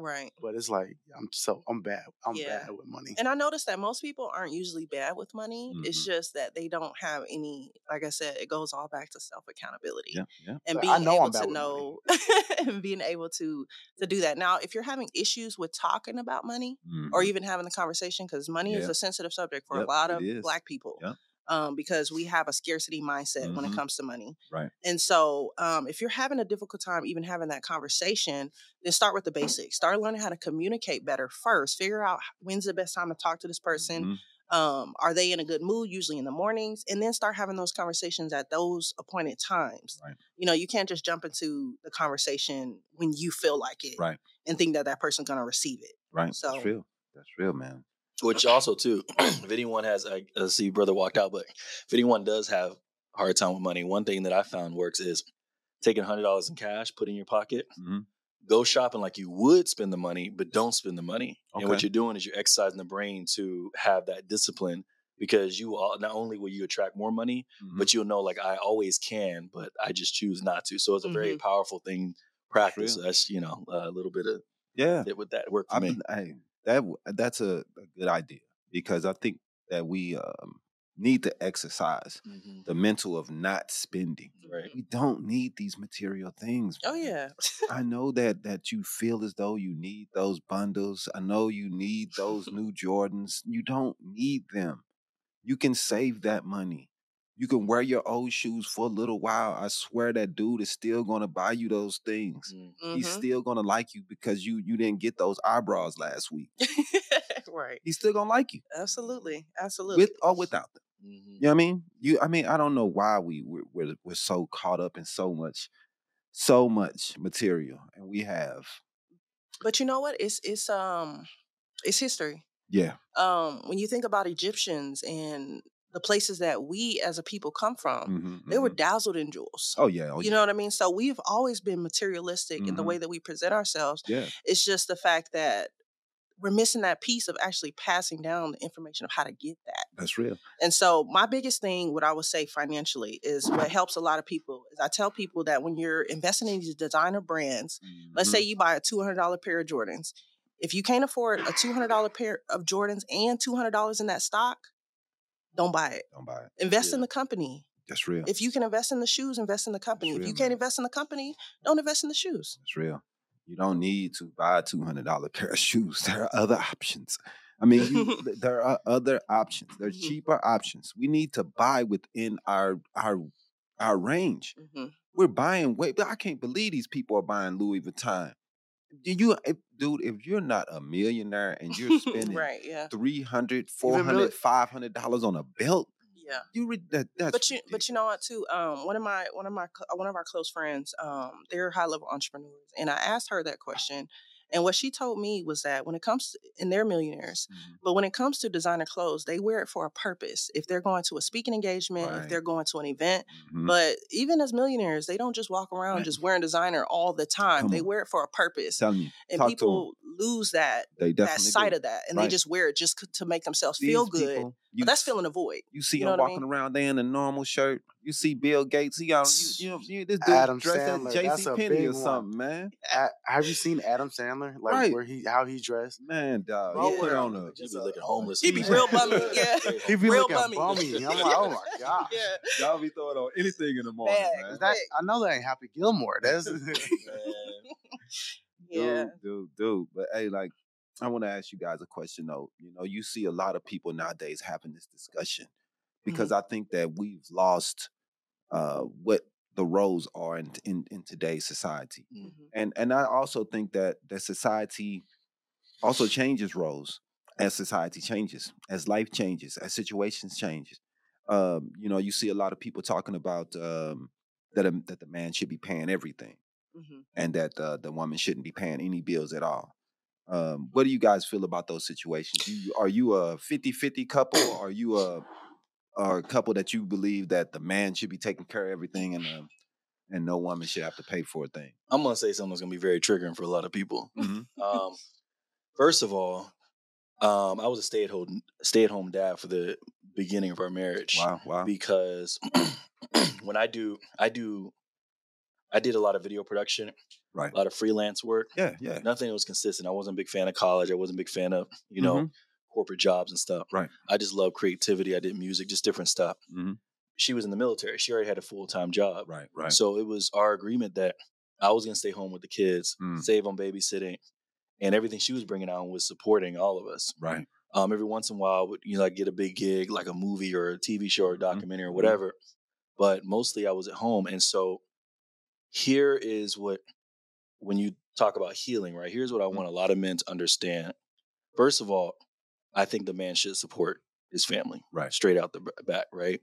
Right. But it's like I'm so I'm bad. I'm Yeah. bad with money. And I noticed that most people aren't usually bad with money. It's Mm-hmm. just that they don't have any, like I said, it goes all back to self accountability. Yeah, yeah. And being able to know and being able to to do that. Now, if you're having issues with talking about money or Mhm. even having the conversation, because money is a sensitive subject for Yep, a lot of black people. Yep. Um, because we have a scarcity mindset when it Mhm. comes to money. Right. And so um, if you're having a difficult time even having that conversation, then start with the basics. Start learning how to communicate better first. Figure out when's the best time to talk to this person. Mhm. Um, are they in a good mood? Usually in the mornings, and then start having those conversations at those appointed times. Right. You know, you can't just jump into the conversation when you feel like it, Right. and think that that person's gonna receive it. Right. So- That's real. That's real, man. Which also too, if anyone has, I I see brother walked out, but if anyone does have a hard time with money, one thing that I found works is taking hundred dollars in cash, put in your pocket, Mhm. go shopping like you would spend the money, but don't spend the money. And what you're doing is you're exercising the brain to have that discipline because you all not only will you attract more money, Mhm. but you'll know like I always can, but I just choose not to. So it's a very powerful thing practice. real. So that's you know a little bit of yeah. it with that work for I me. mean, hey, that that's a, a good idea because I think that we um, need to exercise Mhm. the mental of not spending. Right. We don't need these material things. Oh yeah. I know that that you feel as though you need those bundles. I know you need those new Jordans. You don't need them. You can save that money. You can wear your old shoes for a little while. I swear that dude is still to buy you those things. Mm. He's Mhm. still to like you because you you didn't get those eyebrows last week. right. He's still to like you Absolutely. Absolutely. with or without them. Mhm. You know what I mean? You, I mean, I don't know why we we're, we're, we're so caught up in so much, so much material, and we have, But you know what? It's it's um it's history. yeah, Um, when you think about Egyptians and the places that we as a people come from, mhm, they were mhm. dazzled in jewels. Oh yeah, oh, you know what I mean? So we've always been materialistic in the way that we present ourselves. yeah, It's just the fact that we're missing that piece of actually passing down the information of how to get that. that's real. And so my biggest thing, what I would say financially, is what helps a lot of people is I tell people that when you're investing in these designer brands, let's say you buy a two hundred dollar pair of Jordans. If you can't afford a two hundred dollar pair of Jordans and two hundred dollars in that stock, don't buy it. don't buy it. Invest in the company. That's real. If you can invest in the shoes, invest in the company. if real, you can't man. invest in the company, don't invest in the shoes. That's real. You don't need to buy a two hundred dollar pair of shoes. There are other options. I mean, you, there are other options. There's Mhm. cheaper options. We need to buy within our our our range. Mhm. We're buying way, but I can't believe these people are buying Louis Vuitton. Do you, if, dude? If you're not a millionaire and you're spending right? Yeah. 300 400 mil- 500 dollars on a belt, Yeah. You read that. That's but you but you know what too um one of my one of my one of our close friends um they're high level entrepreneurs and i asked her that question and what she told me was that when it comes to, and they're millionaires Mhm. but when it comes to designer clothes they wear it for a purpose if they're going to a speaking engagement Right. if they're going to an event Mhm. but even as millionaires they don't just walk around Right. just wearing designer all the time Come they on. wear it for a purpose telling you, and talk people lose that They that sight do. of that and Right. they just wear it just to make themselves These feel good people, you that's s- filling a void You see You him know what I walking mean? around there in a normal shirt. You see Bill Gates. He got you, you know you, this dude Adam dressed Sandler, as J.C. a Penney big or one. something, man. A- have you seen Adam Sandler? Like Right. where he how he dressed? Man, dog. Bro, he put yeah. on a. You be looking homeless. He'd be man. real bummy, yeah. he'd be Real looking bummy. bummy. I'm like, oh my god. yeah Y'all be throwing on anything in the morning, Bad. man. That I know that ain't Happy Gilmore. That's yeah dude, dude, dude. But hey, like, I want to ask you guys a question though. You know, you see a lot of people nowadays having this discussion because I think that we've lost uh, what the roles are in, in in today's society, Mhm. and and I also think that that society also changes roles as society changes, as life changes, as situations changes. Um, you know, you see a lot of people talking about um, that a, that the man should be paying everything Mhm. and that uh, the woman shouldn't be paying any bills at all. Um, what do you guys feel about those situations? Do you, are you a 50-50 couple? Or are you a, a couple that you believe that the man should be taking care of everything and and no woman should have to pay for a thing? I'm gonna say something that's gonna be very triggering for a lot of people. Mhm. Um, first of all, um, I was a stay at home stay at home dad for the beginning of our marriage Wow, wow. because when I do I do I did a lot of video production, Right. a lot of freelance work. Yeah, yeah. Nothing that was consistent. I wasn't a big fan of college. I wasn't a big fan of you know Mhm. corporate jobs and stuff. Right. I just love creativity. I did music, just different stuff. Mhm. She was in the military. She already had a full time job. Right, right. So it was our agreement that I was going to stay home with the kids, Mm. save on babysitting, and everything she was bringing on was supporting all of us. right. Um, every once in a while, would you know, I get a big gig like a movie or a TV show or Mhm. documentary or Mhm. whatever. But mostly, I was at home, and so here is what when you talk about healing, right? Here's what I Mhm. want a lot of men to understand. First of all, I think the man should support his family Right. straight out the back, right?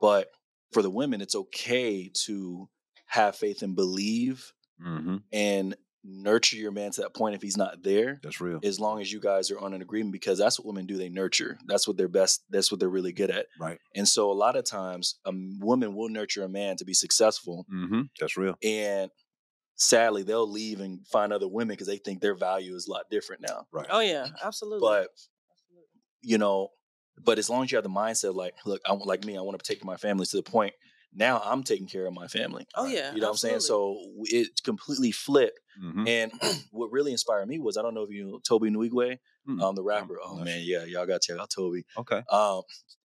But for the women, it's okay to have faith and believe Mm-hmm. and nurture your man to that point if he's not there, That's real. as long as you guys are on an agreement, because that's what women do. They nurture. That's what they're best. That's what they're really good at. Right. And so a lot of times, a woman will nurture a man to be successful, Mm-hmm. That's real. and sadly, they'll leave and find other women because they think their value is a lot different now. Right. oh yeah absolutely But you know, but as long as you have the mindset, like, look, I want like me, I want to take my family to the point. Now I'm taking care of my family. oh Right. yeah You know what I'm saying? So it completely flipped. Mm-hmm. And what really inspired me was I don't know if you know Tobe Nwigwe, Mm. um, the rapper. I'm Oh not man, yeah, y'all got to check out Tobe. Okay. Um,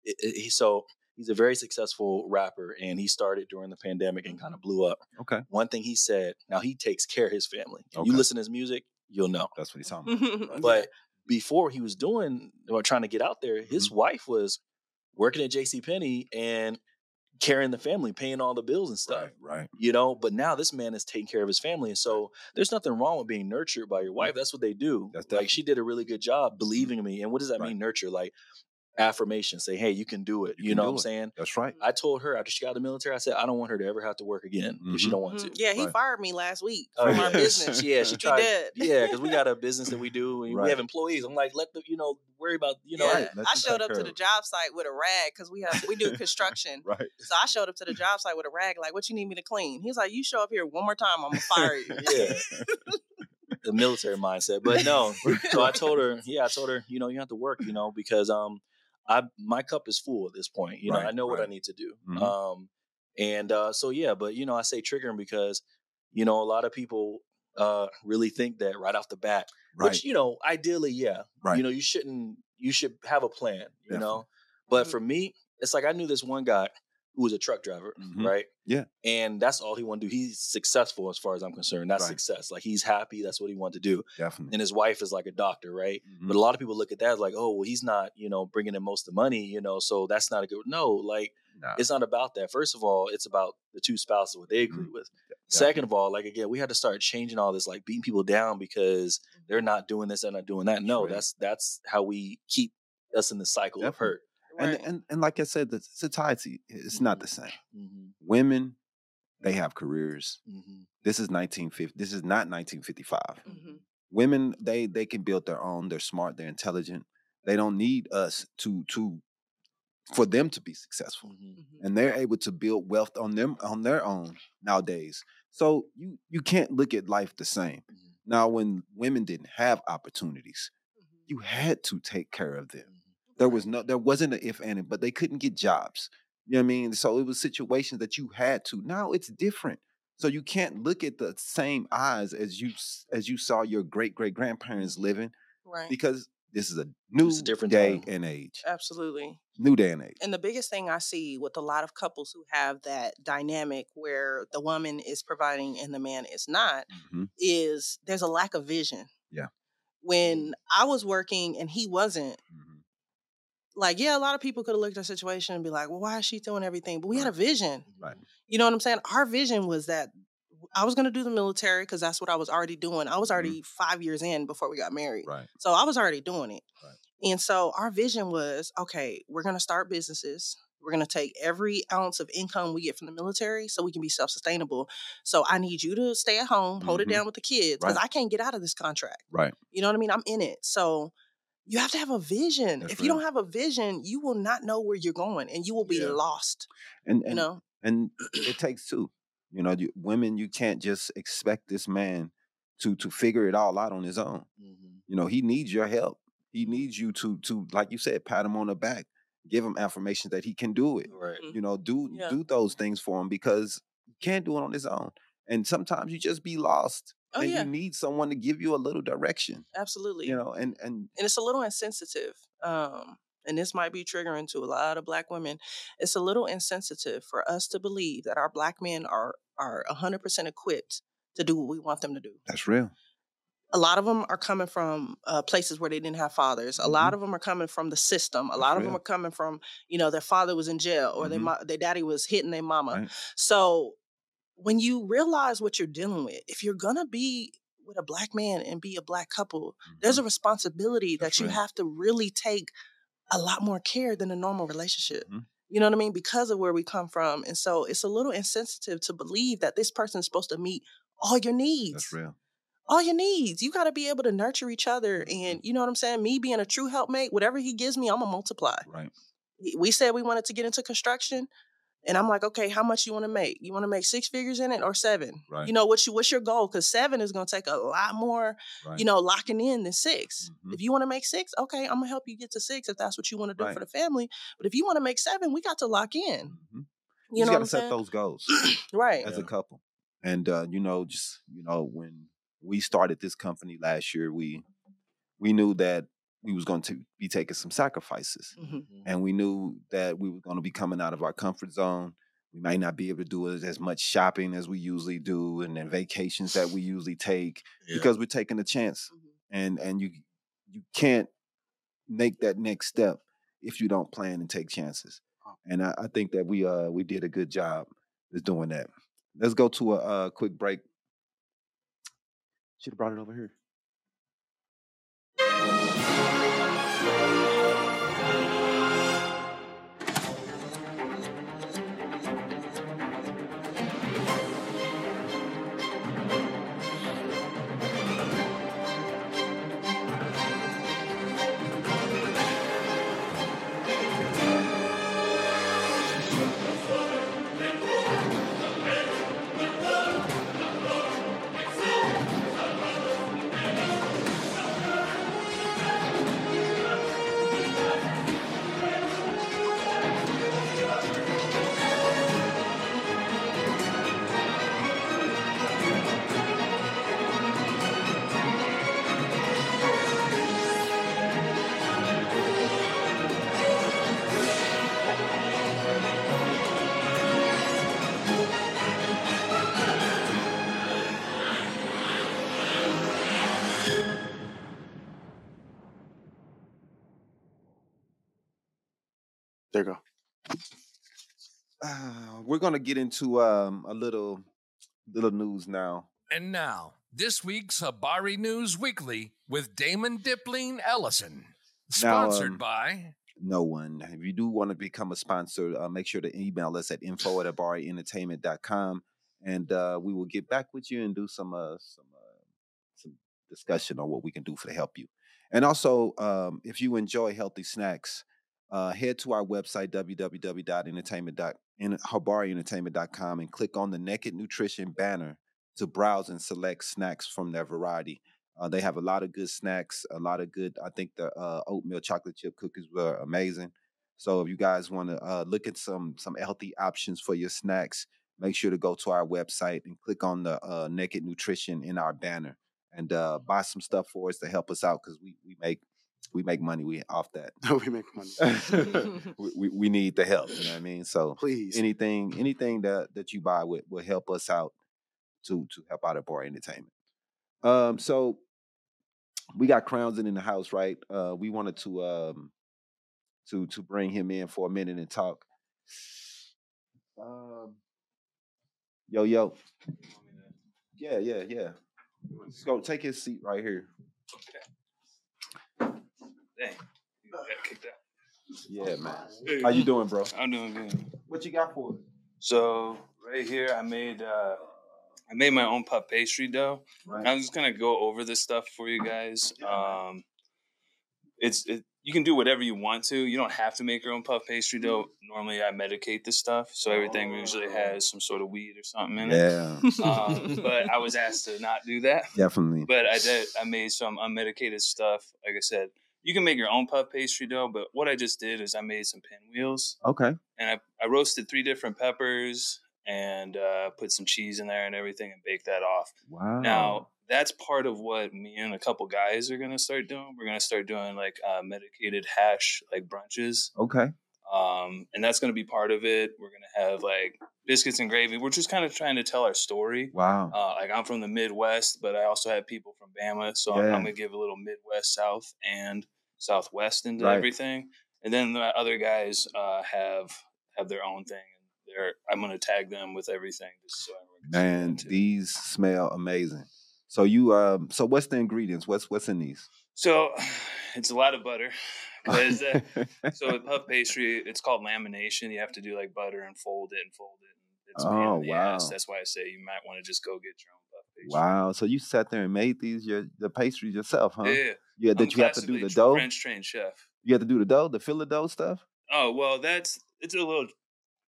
it, it- he, so he's a very successful rapper, and he started during the pandemic and kind of blew up. Okay. One thing he said, now he takes care of his family. Okay. You listen to his music, you'll know. That's what he's talking about. But before he was doing or trying to get out there, his Mm-hmm. wife was working at J.C. Penney and carrying the family, paying all the bills and stuff. Right. Right. You know, but now this man is taking care of his family, and so there's nothing wrong with being nurtured by your wife. That's what they do. That's like she did a really good job believing in me. And what does that Right. mean? Nurture, like affirmation. Say, hey, you can do it. You You, know what I'm it. saying? That's right. I told her after she got out of the military, I said I don't want her to ever have to work again if she Mhm. don't want Mhm. to. yeah he Right. fired me last week Oh, from yeah. our business Yeah, she he tried. did Yeah, because we got a business that we do, and Right. we have employees. I'm like, let the you know worry about you know. yeah. Right, I showed up care to the job site with a rag because we have we do construction. Right. So I showed up to the job site with a rag, like, "What you need me to clean?" He's like, "You show up here one more time, I'm gonna fire you." Yeah. the military mindset. But no. So I told her, yeah, I told her, you know, you have to work, you know, because um I my cup is full at this point. You know, Right, I know what I need to do. Mhm. Um and uh so yeah, but you know, I say triggering because, you know, a lot of people uh really think that right off the bat. Right. Which, you know, ideally, yeah. Right. You know, you shouldn't you should have a plan, you Definitely. know. But Mhm. for me, it's like I knew this one guy who was a truck driver, Mhm. right? Yeah. And that's all he wanted to do. He's successful as far as I'm concerned. That's Right. success. Like he's happy. That's what he wanted to do. Definitely. And his wife is like a doctor, right? Mhm. But a lot of people look at that as like, oh, well, he's not, you know, bringing in most of the money, you know, so that's not a good. No, like Nah. it's not about that. First of all, it's about the two spouses what they Mhm. agree with. Second of all, like again, we had to start changing all this, like beating people down because they're not doing this, they're not doing that. No, Right. that's that's how we keep us in the cycle of hurt. Right. And, and and like I said, the society it's not the same. Mm-hmm. Women, they have careers. Mm-hmm. This is 1950. This is not 1955. Mhm. Women, they they can build their own. They're smart. They're intelligent. They don't need us to to for them to be successful. Mm-hmm. Mhm. and they're able to build wealth on them on their own nowadays. So you you can't look at life the same. Now, when women didn't have opportunities, you had to take care of them. Mm-hmm. There was no there wasn't an if and it, but they couldn't get jobs. You know what I mean? So it was situations that you had to. Now it's different. So you can't look at the same eyes as you as you saw your great great grandparents living Right. because this is a new a different day time. and age. Absolutely. New day and age. And the biggest thing I see with a lot of couples who have that dynamic where the woman is providing and the man is not Mhm. is there's a lack of vision. Yeah. When I was working and he wasn't, Mhm. Like, yeah, a lot of people could have looked at the situation and be like, well, why is she doing everything? But we had a vision. Right. You know what I'm saying? Our vision was that I was going to do the military because that's what I was already doing. I was already five years in before we got married. Right. So I was already doing it. Right. And so our vision was okay, we're going to start businesses. We're going to take every ounce of income we get from the military so we can be self sustainable. So I need you to stay at home, hold it Mhm. down with the kids because Right. I can't get out of this contract. Right. You know what I mean? I'm in it. So you have to have a vision. That's if you don't have a vision, you will not know where you're going and you will be Yeah. lost. And You know? and it takes two. You know, you, women, you can't just expect this man to to figure it all out on his own. Mm-hmm. You know, he needs your help. He needs you to to like you said, pat him on the back, give him affirmation that he can do it. Right. Mhm. You know, do Yeah. do those things for him because he can't do it on his own. And sometimes you just be lost, Oh, and yeah. you need someone to give you a little direction. Absolutely. You know, and and and it's a little insensitive. Um, and this might be triggering to a lot of black women. It's a little insensitive for us to believe that our black men are are 100% equipped to do what we want them to do. that's real. A lot of them are coming from uh, places where they didn't have fathers. A lot of them are coming from the system. A That's lot of them are coming from, you know, their father was in jail or their Mhm. mo- their daddy was hitting their mama. Right. So when you realize what you're dealing with, if you're gonna be with a black man and be a black couple, there's a responsibility That's that you right. have to really take a lot more care than a normal relationship. Mhm. You know what I mean? Because of where we come from. And so it's a little insensitive to believe that this person is supposed to meet all your needs. That's real. All your needs. You got to be able to nurture each other. Mm-hmm. And you know what I'm saying? Me being a true helpmate, whatever he gives me, I'm going to multiply. Right. We said we wanted to get into construction. And I'm like, okay, how much you want to make? You want to make six figures in it or seven? Right. You know, what's your, what's your goal? Because seven is going to take a lot more Right. you know, locking in than 6 Mhm. If you want to make six, okay, I'm gonna help you get to six if that's what you want to do Right. for the family. But if you want to make seven, we got to lock in. Mhm. You, You, know got to set saying? those goals. right. as a couple. And uh, you know, just you know, when we started this company last year, we we knew that we was going to be taking some sacrifices, hmm and we knew that we were going to be coming out of our comfort zone. We might not be able to do as much shopping as we usually do, and then vacations that we usually take Yeah. because we're taking a chance. And and you you can't make that next step if you don't plan and take chances. Oh. And I, I think that we uh we did a good job with doing that. Let's go to a, uh quick break. Should have brought it over here. We're gonna get into um a little little news now. And now, this week's Habari News Weekly with Damon Dipling Ellison. Now, Sponsored um, by no one. If you do want to become a sponsor, uh, make sure to email us at info at habarientertainment.com and uh, we will get back with you and do some uh, some uh, some discussion on what we can do for to help you. And also, um, if you enjoy healthy snacks, uh, head to our website www.entertainment.habarientertainment.com and click on the Naked Nutrition banner to browse and select snacks from their variety. Uh, they have a lot of good snacks, a lot of good. I think the uh, oatmeal chocolate chip cookies were amazing. So if you guys want to uh, look at some some healthy options for your snacks, make sure to go to our website and click on the uh, Naked Nutrition in our banner and uh, buy some stuff for us to help us out because we we make we make money we off that. we make money. we, we we need the help. You know what I mean? So Please. anything anything that that you buy with will help us out to to help out Habari Entertainment. Um, so we got Crowns in the house, right? Uh, we wanted to um to to bring him in for a minute and talk. Um, yo yo, yeah yeah yeah. Let's go take his seat right here. Dang. You got kicked out. Yeah, man. How you doing, bro? I'm doing good. What you got for us? So right here I made uh I made my own puff pastry dough. Right. I'm just gonna go over this stuff for you guys. Um it's it, you can do whatever you want to. You don't have to make your own puff pastry dough. Normally I medicate this stuff, so everything usually has some sort of weed or something in it. Yeah, Um, but I was asked to not do that. definitely. But I did. I made some unmedicated stuff. Like I said, you can make your own puff pastry dough. But what I just did is I made some pinwheels, Okay. and I, I roasted three different peppers and uh, put some cheese in there and everything, and baked that off. Wow. Now that's part of what me and a couple guys are gonna start doing. We're gonna start doing like uh, medicated hash like brunches, Okay. Um, and that's gonna be part of it. We're gonna have like biscuits and gravy. We're just kind of trying to tell our story. Wow. Uh, like I'm from the Midwest, but I also have people from Bama, so I'm, I'm gonna give a little Midwest, South, and Southwest into Right. everything. And then the other guys uh, have have their own thing, and they're I'm gonna tag them with everything. Just so Man, these smell amazing. So you um so what's the ingredients? What's what's in these? So it's a lot of butter. Uh, so with puff pastry, it's called lamination. You have to do like butter and fold it and fold it. And it's Oh, wow. ass. That's why I say you might want to just go get your own puff pastry. wow. So you sat there and made these your the pastries yourself, huh? Yeah. Yeah, I'm that you have to do the dough. French trained chef. You have to do the dough, the fill the dough stuff. Oh well, that's it's a little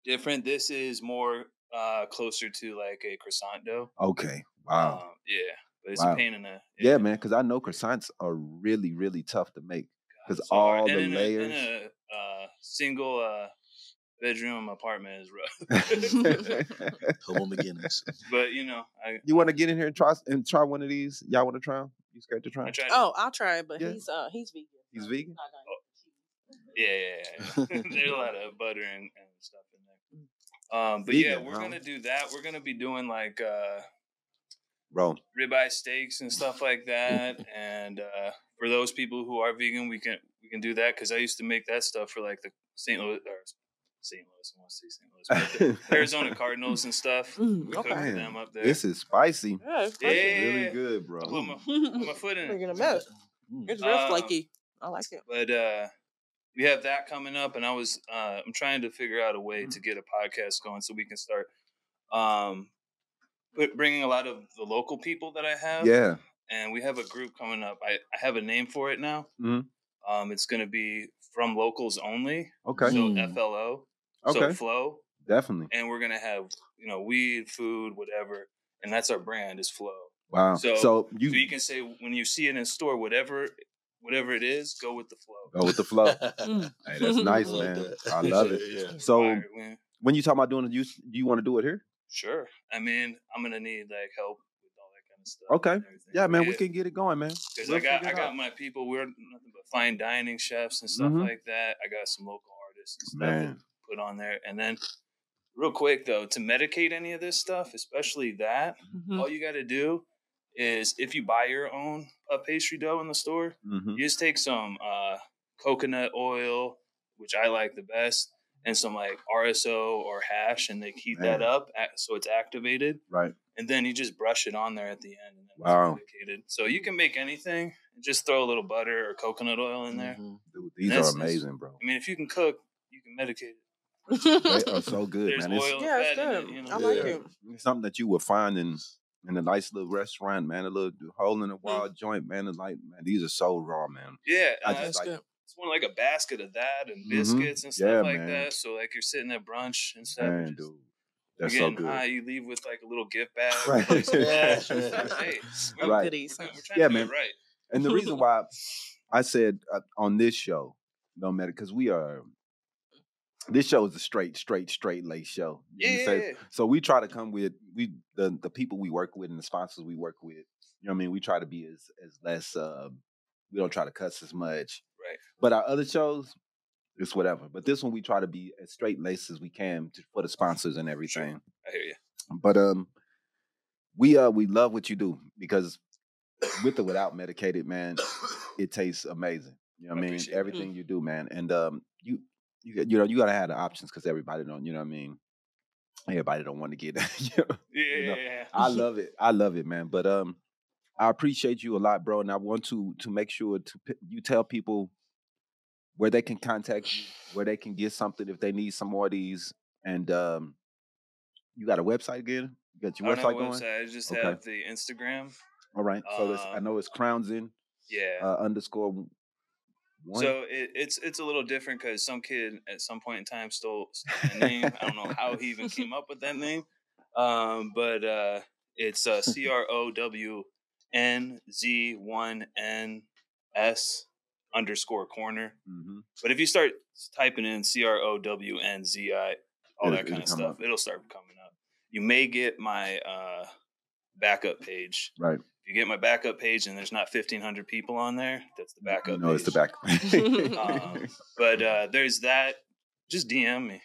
different. This is more uh closer to like a croissant dough. Okay. Wow. Um, yeah, but it's Wow. a pain in the yeah, man, because I know croissants are really, really tough to make. 'Cause it's all And the in layers- A, in a uh, single uh bedroom apartment is rough. Humble beginnings. but you know, I you want to get in here and try and try one of these? Y'all want to try them? You scared to try? I 'em? tried. Oh, I'll try it, but Yeah. he's uh he's vegan. He's so vegan? not gonna Yeah, yeah, yeah. There's a lot of butter and, and stuff in there. Um, but yeah, we're huh? gonna do that. We're gonna be doing like uh Bro, ribeye steaks and stuff like that. and uh, for those people who are vegan, we can we can do that because I used to make that stuff for like the St. Louis or St. Louis. I want to say St. Louis, but the Arizona Cardinals and stuff. Mm, okay. for them up there. this is spicy. Yeah, it's Yeah. Really good, bro. put my, put my foot in We're gonna mess. Mm. It's real Uh, flaky. I like it. But uh, we have that coming up, and I was uh, I'm trying to figure out a way to get a podcast going so we can start um, bringing a lot of the local people that I have. Yeah. And we have a group coming up. I, I have a name for it now. Mhm. Um, it's going to be from locals only. Okay. So Mm. FLO. Okay. So Flow, Definitely. and we're gonna have you know weed, food, whatever, and that's our brand is Flow. Wow. So- So, you, so you can say when you see it in store, whatever whatever it is, go with the flow. go with the flow. Mm. hey, that's nice, I man. that. I love it. yeah. So Fire, when you talk about doing it, you do you want to do it here? Sure. I mean, I'm gonna need like help stuff. Okay. and everything. Yeah, man, we can get it going, man. Because we'll I got I got out. my people. We're nothing but fine dining chefs and stuff Mhm. like that. I got some local artists and stuff Man. put on there. And then, real quick though, to medicate any of this stuff, especially that, Mhm. all you got to do is if you buy your own uh, pastry dough in the store, hmm you just take some uh, coconut oil, which I like the best, and some like RSO or hash, and they heat that up ac- so it's activated Right. and then you just brush it on there at the end and Wow. it's medicated. So you can make anything and just throw a little butter or coconut oil in there. Mhm. Dude, these are amazing, bro. I mean, if you can cook, you can medicate it. They are so good, There's man. It's, yeah, it's good. it. You I like Yeah. it. it's something that you would find in in a nice little restaurant, man. A little hole in the wall joint, man. It's like, man, these are so raw, man. Yeah, I uh, just it's, like good. It's more like a basket of that and Mhm. biscuits and stuff Yeah, like man. that. So like you're sitting at brunch and stuff. Man, just- dude, You're that's so good. high. You leave with like a little gift bag. Right. Yeah. hey, we're, Right. Goodies. we're, we're Yeah, to man. right. And the reason why I said uh, on this show, no matter, because we are, this show is a straight, straight, straight lace show. Yeah, know what I'm yeah, saying? yeah. So we try to come with we the the people we work with and the sponsors we work with. You know what I mean? We try to be as as less. Uh, we don't try to cuss as much. Right. But our other shows, it's whatever. But this one we try to be as straight laced as we can to, for the sponsors and everything. I hear you. But um, we uh we love what you do because with or without medicated, man, it tastes amazing. You know what I mean? that. Everything you do, man, and um, you you you know you gotta have the options because everybody don't. You know what I mean? Everybody don't want to get. you know, Yeah, You know. I love it. I love it, man. But um, I appreciate you a lot, bro, and I want to to make sure to p- you tell people where they can contact you, where they can get something if they need some more of these, and um, you got a website again? You got your have website going? website. I just Okay. have the Instagram. All right. So this, I Um, know it's crowns in Yeah. uh, underscore one. So it, it's it's a little different because some kid at some point in time stole, stole my name. I don't know how he even came up with that name, um, but uh, it's uh, C R O W N Z one N S underscore corner. Mhm. But if you start typing in C R O W N Z I, all It'll- that kind of stuff, up. it'll start coming up. You may get my uh, backup page. Right. If you get my backup page and there's not 1,500 people on there, that's the backup No, it's the page. back. Um, but uh, there's that. Just DM me.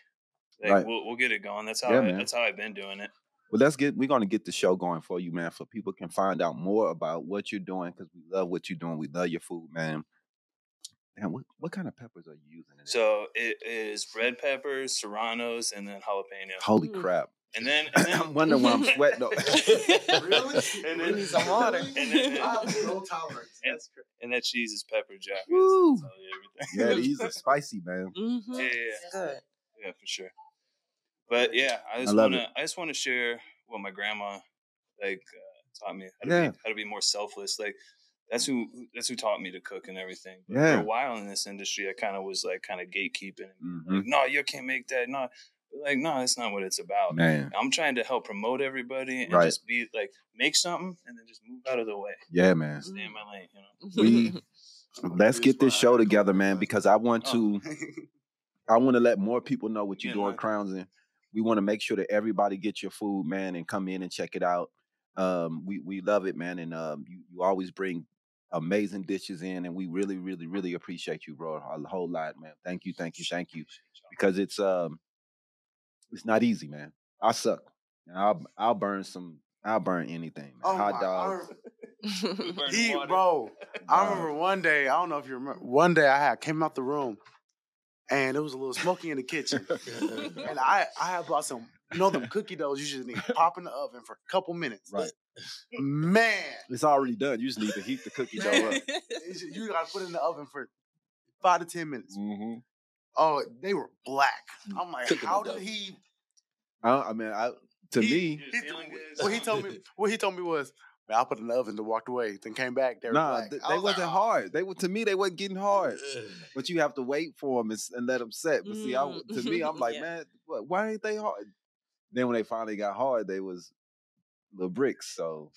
Like, Right. we'll, we'll get it going. That's how Yeah, I, man. that's how I've been doing it. Well, let's get. We're gonna get the show going for you, man. So people can find out more about what you're doing because we love what you're doing. We love your food, man. Damn, what what kind of peppers are you using? In it? So it is red peppers, serranos, and then jalapeno. holy Mm. crap! And then, and then I'm wondering why I'm sweating. Really? And then, need some water. And then, I have no tolerance. and, and that cheese is pepper jack. That's- Woo. that's all yeah, these are spicy, man. hmm yeah, yeah, yeah. Good. Yeah, for sure. But yeah, I just wanna I just wanna share what my grandma like uh, taught me how to, Yeah. be, how to be more selfless. Like that's who that's who taught me to cook and everything. But Yeah. For a while in this industry, I kind of was like kind of gatekeeping. Mhm. Like, no, you can't make that. No, like no, that's not what it's about. Man, I'm trying to help promote everybody and Right. just be like make something and then just move out of the way. yeah, man. Stay in my lane. You know. We let's get this show together, man, because I want to. I want to let more people know what you're Yeah, doing, man. Crowns, and we want to make sure that everybody gets your food, man, and come in and check it out. Um, we we love it, man, and um, you you always bring amazing dishes in, and we really, really, really appreciate you, bro, a whole lot, man. Thank you, thank you, thank you, because it's um, it's not easy, man. I suck. And I'll I'll burn some. I'll burn anything, man. Oh Hot dogs. dog. He, water. bro, I remember one day. I don't know if you remember. One day I had came out the room, and it was a little smoky in the kitchen, and I I had bought some. You know them cookie doughs you just need to pop in the oven for a couple minutes. Right. Man, It's already done. You just need to heat the cookie dough up. you gotta put it in the oven for five to ten minutes. hmm Oh, they were black. Mm. I'm like, Cooking how did dough. he? I, I mean, I to He- me, He, what he told me, what he told me was, man, I put it in the oven to walked away. Then came back. They were Nah, black. th- they was wasn't "Oh." hard. They were to me, they wasn't getting hard. But you have to wait for them and, and let them set. But see, I, mm. w- to me, I'm like, Yeah. man, what, why ain't they hard? Then when they finally got hard, they was little bricks. So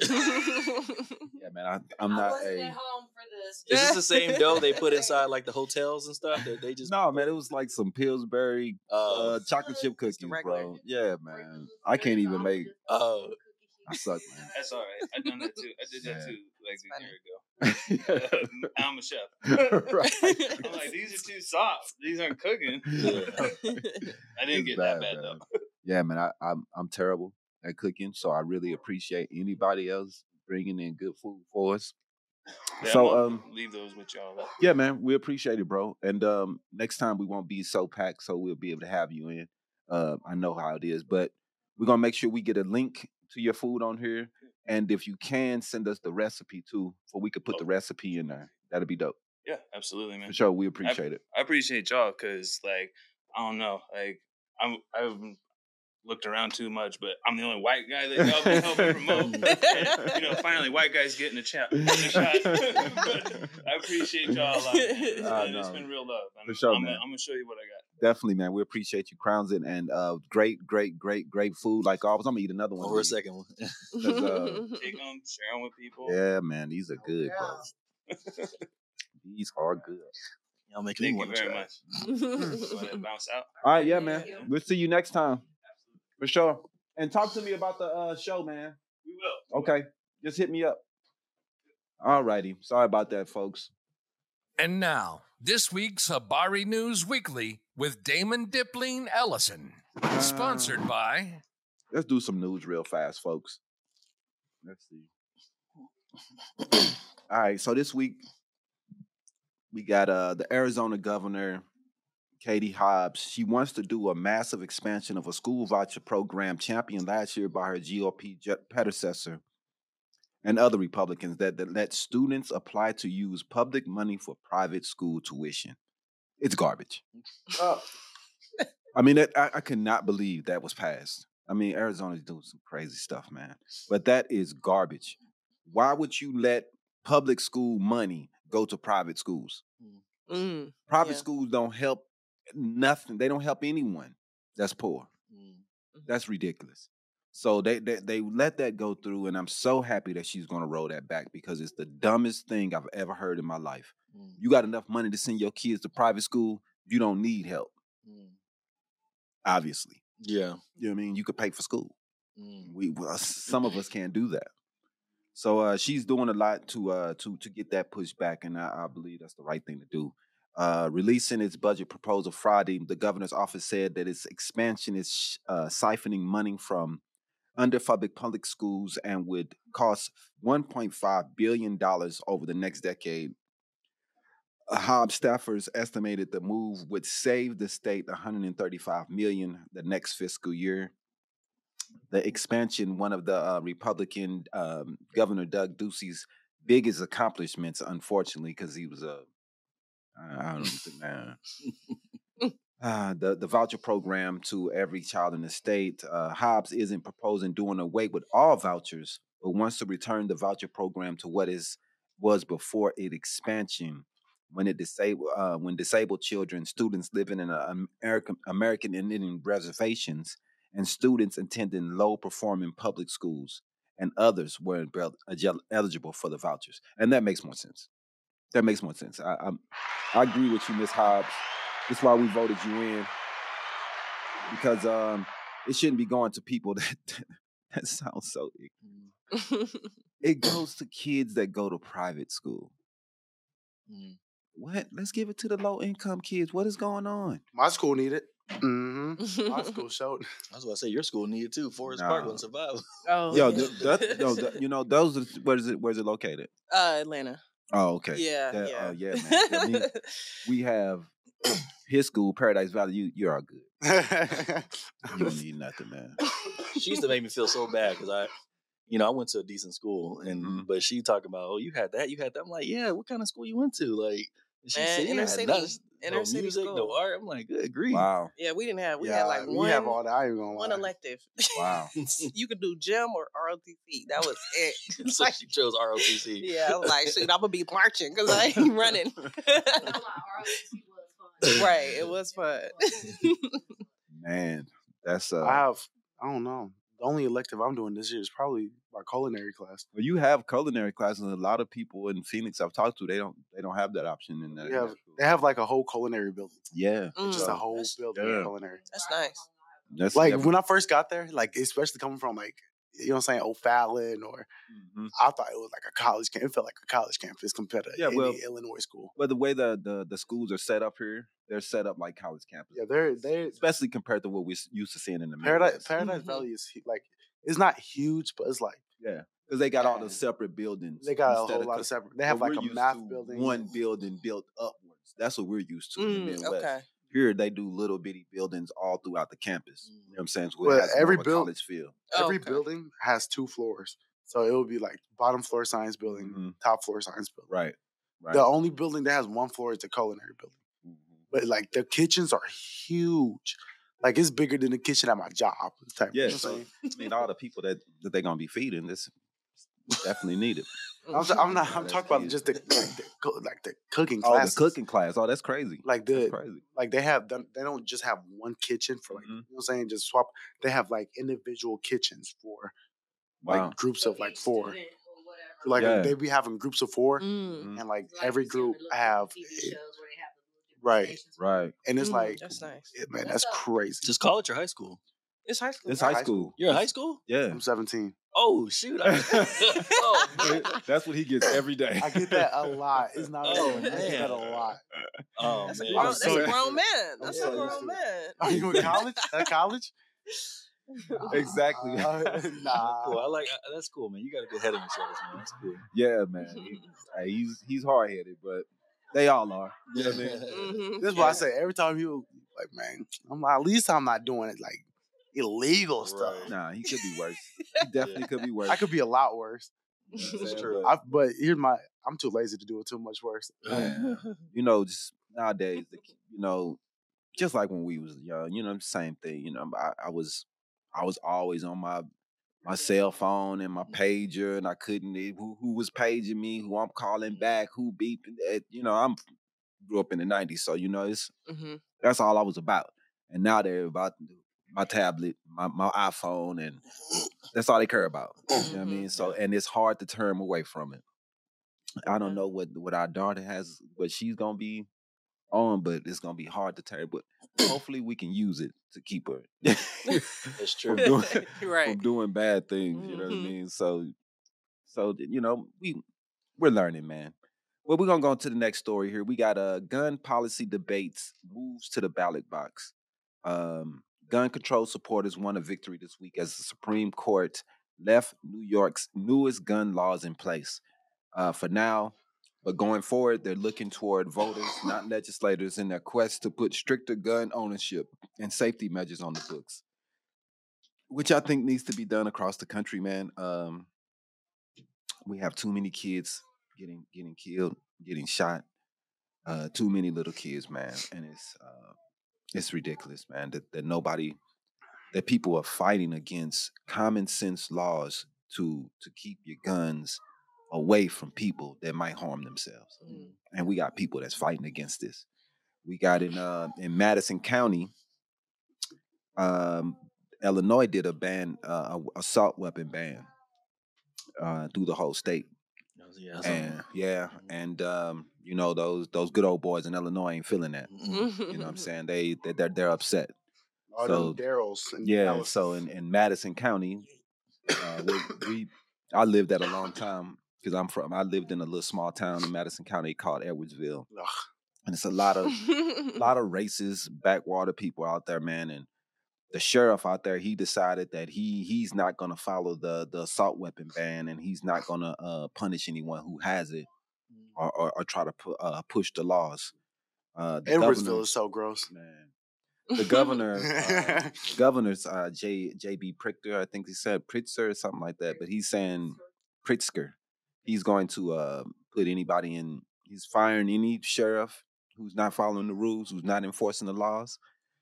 yeah, man, I, I'm I not wasn't a at home for this. Is this the same dough they put inside like the hotels and stuff that they just no, man. It was like some Pillsbury uh, uh, chocolate chip cookies, regular. bro. Yeah, man. I can't even make. Oh. I suck, man. That's all right. I done that too. I did that Yeah. too, like a year ago. I'm a chef. right. I'm like, these are too soft. These aren't cooking. I didn't It's get bad, that bad man. though. Yeah, man, I, I'm I'm terrible at cooking, so I really appreciate anybody else bringing in good food for us. Yeah, so, um, leave those with y'all. Yeah, man, we appreciate it, bro. And um, next time we won't be so packed, so we'll be able to have you in. Uh, I know how it is, but we're gonna make sure we get a link to your food on here. And if you can send us the recipe too, so we could put the recipe in there. That'd be dope. Yeah, absolutely, man. For sure, we appreciate it. I appreciate y'all because, like, I don't know, like, I'm I've looked around too much, but I'm the only white guy that y'all been helping promote. And, you know, finally, white guys getting a, chat, getting a shot. but I appreciate y'all a lot. man. It's, Ah, been, it's no. been real love. I'm, For sure, I'm, man. I'm gonna show you what I got. Definitely, man. We appreciate you, crowns it, and uh, great, great, great, great food. Like always, I'm gonna eat another one. Over a second one. uh, Take them, share them with people. yeah, man, these are good, bro. These are good. Y'all making Thank me you want to try. much. Want to bounce out? All right, yeah, man. We'll see you next time for sure. And talk to me about the uh, show, man. We will. Okay, just hit me up. All righty. Sorry about that, folks. And now, this week's Habari News Weekly with Damon Dipling Ellison. Sponsored by Let's do some news real fast, folks. Let's see. All right, so this week we got uh the Arizona governor Katie Hobbs. She wants to do a massive expansion of a school voucher program championed last year by her GOP predecessor and other Republicans that, that let students apply to use public money for private school tuition. It's garbage. I mean, I, I could not believe that was passed. I mean, Arizona's doing some crazy stuff, man. But that is garbage. Why would you let public school money go to private schools? Mm, Private Yeah. schools don't help nothing. They don't help anyone that's poor. Mm. That's ridiculous. So they, they they let that go through, and I'm so happy that she's going to roll that back because it's the dumbest thing I've ever heard in my life. Mm. You got enough money to send your kids to private school, you don't need help. Mm. Obviously, Yeah. you know what I mean. You could pay for school. Mm. we well, some of us can't do that. So uh, she's doing a lot to uh, to to get that pushed back, and I, I believe that's the right thing to do. Uh, releasing its budget proposal Friday, the governor's office said that its expansion is uh, siphoning money from underfunded public schools and would cost 1.5 billion dollars over the next decade. Uh, Hobbs staffers estimated the move would save the state 135 million the next fiscal year the expansion, one of the uh, Republican um, Governor Doug Ducey's biggest accomplishments, unfortunately, because he was a, I don't think, man. Uh, the the voucher program to every child in the state. Uh, Hobbs isn't proposing doing away with all vouchers, but wants to return the voucher program to what is was before its expansion, when it disabled uh, when disabled children, students living in uh, American American Indian reservations, and students attending low performing public schools and others were eligible for the vouchers. And that makes more sense. That makes more sense. I, I'm, I agree with you, Miss Hobbs. That's why we voted you in because um, it shouldn't be going to people that that sounds so. ignorant. It goes to kids that go to private school. Mm. What? Let's give it to the low income kids. What is going on? My school need it. Mm-hmm. My school showed. I was about to say your school needed too. Forest Park Nah. wouldn't survive. oh, Yo, yeah. th- that, no, th- you know those. Are, where is it? Where's it located? uh, Atlanta. Oh, okay. Yeah, That- yeah. uh, yeah, man. I mean, we have his school, Paradise Valley. You, you are good. You don't need nothing, man. she used to make me feel so bad because I, you know, I went to a decent school, and Mhm. but she talking about, oh, you had that, you had that. I'm like, yeah, what kind of school you went to? Like, she Man, said, inner yeah, city- none- inner no city music, no art. I'm like, good grief. Wow, yeah, we didn't have. We yeah, had like we one. have all that. I ain't gonna lie. one elective. wow. you could do gym or ROTC. That was it. So like, she chose ROTC. yeah, I was like, shoot, I'm gonna be marching because I ain't running. right, it was fun. Man, that's uh. I have. I don't know. The only elective I'm doing this year is probably my culinary class. well, you have culinary classes. and A lot of people in Phoenix I've talked to, they don't. They don't have that option in that. We have. They have like a whole culinary building. Yeah, Mm, Just a whole That's- building yeah. of culinary. That's nice. that's Like definitely- when I first got there, like especially coming from like you know what I'm saying, O'Fallon or Mhm. I thought it was like a college camp. It felt like a college campus compared to Yeah, any well- Illinois school. But the way the, the the schools are set up here, they're set up like college campuses. Yeah, they're they especially compared to what we're used to seeing in the Paradise Midwest. Paradise Mhm. Valley is like it's not huge, but it's like Yeah, because they got all the separate buildings. they got a whole of lot of separate. They have like a math building, one building built upwards. That's what we're used to in the Mm, Midwest. okay. Here they do little bitty buildings all throughout the campus. You know what I'm saying? So Well, every of a build- Every Okay. building has two floors, So it would be like bottom floor science building, Mhm. top floor science building. Right. Right. The only building that has one floor is the culinary building. Mhm. But like the kitchens are huge. Like it's bigger than the kitchen at my job. Type, Yeah. you know what So, I'm saying? I mean, all the people that that they're gonna be feeding, this definitely needed. I'm, s- I'm not. I'm talking about just the like the, co- like the cooking Oh, the cooking class. Oh, that's crazy. Like That's the crazy. like they have. They don't just have one kitchen for like Mhm. you know what I'm saying. Just swap. They have like individual kitchens for like Wow. groups of like four. Student or whatever. Like Yeah. they be having groups of four, Mm, and like Like every you see on the group have, shows Right. Right. and it's mm, like, that's nice. yeah, man, What's that's crazy. Just college or high school? It's high school. It's High high school. school. You're in high school? Yeah. I'm 17. Oh shoot! I, oh, man. That's what he gets every day. I get that a lot. It's not. Oh, I get that a lot. Oh That's a grown, that's so a grown man. That's so a grown to man. Are you in college? At college? Exactly. Uh, nah. Cool. I like uh, that's cool, man. You got a good head on your shoulders, man. That's cool. yeah, man. He- hey, he's he's hard headed, but they all are. You know what I mean? Mhm. This is what I say every time he was like, man, I'm like, at least I'm not doing it like illegal stuff. Right. Nah, he could be worse. He definitely could be worse. I could be a lot worse. That's true. but- I, but here's my, I'm too lazy to do it too much worse. Yeah. you know, just nowadays, you know, just like when we was young, you know, same thing. You know, I, I was, I was always on my my cell phone and my pager, and I couldn't. eh, Who who was paging me? Who I'm calling back? Who beeping? eh, You know, I'm grew up in the '90s, so you know, it's Mhm. that's all I was about. And now they're about my tablet, my my iPhone, and that's all they care about. You know what I mean? So, and it's hard to turn 'em away from it. I don't know what what our daughter has, what she's gonna be on, but it's gonna be hard to turn. But hopefully, we can use it to keep her That's from true. doing right. from doing bad things. You know what I Mhm. mean? So, so you know, we we're learning, man. Well, we're gonna go to the next story here. We got a uh, gun policy debates moves to the ballot box. Um, gun control supporters won a victory this week as the Supreme Court left New York's newest gun laws in place. Uh, for now, but going forward, they're looking toward voters, not legislators, in their quest to put stricter gun ownership and safety measures on the books which I think needs to be done across the country, man. Um, we have too many kids getting getting killed, getting shot. Uh, too many little kids, man, and it's uh, it's ridiculous, man. That, that nobody, that people are fighting against common sense laws to to keep your guns away from people that might harm themselves. Mm. And we got people that's fighting against this. We got in uh, in Madison County. Um, Illinois did a ban, uh, a assault weapon ban, uh, through the whole state. Yeah, And yeah, and um, you know those those good old boys in Illinois ain't feeling that. You know what I'm saying? They they they're, they're upset. All So, them Daryls. Yeah. Dallas. So in, in Madison County, uh, we, we I lived at a long time because I'm from. I lived in a little small town in Madison County called Edwardsville, Ugh. and it's a lot of a lot of racist backwater people out there, man. And the sheriff out there, he decided that he he's not gonna follow the the assault weapon ban, and he's not gonna uh, punish anyone who has it or or, or try to pu- uh, push the laws. Uh, the Edwardsville governor- is so gross. man. The governor, uh, governor's uh, J JB Pritzker, I think he said Pritzker or something like that, but he's saying Pritzker. He's going to uh, put anybody in. He's firing any sheriff who's not following the rules, who's not enforcing the laws.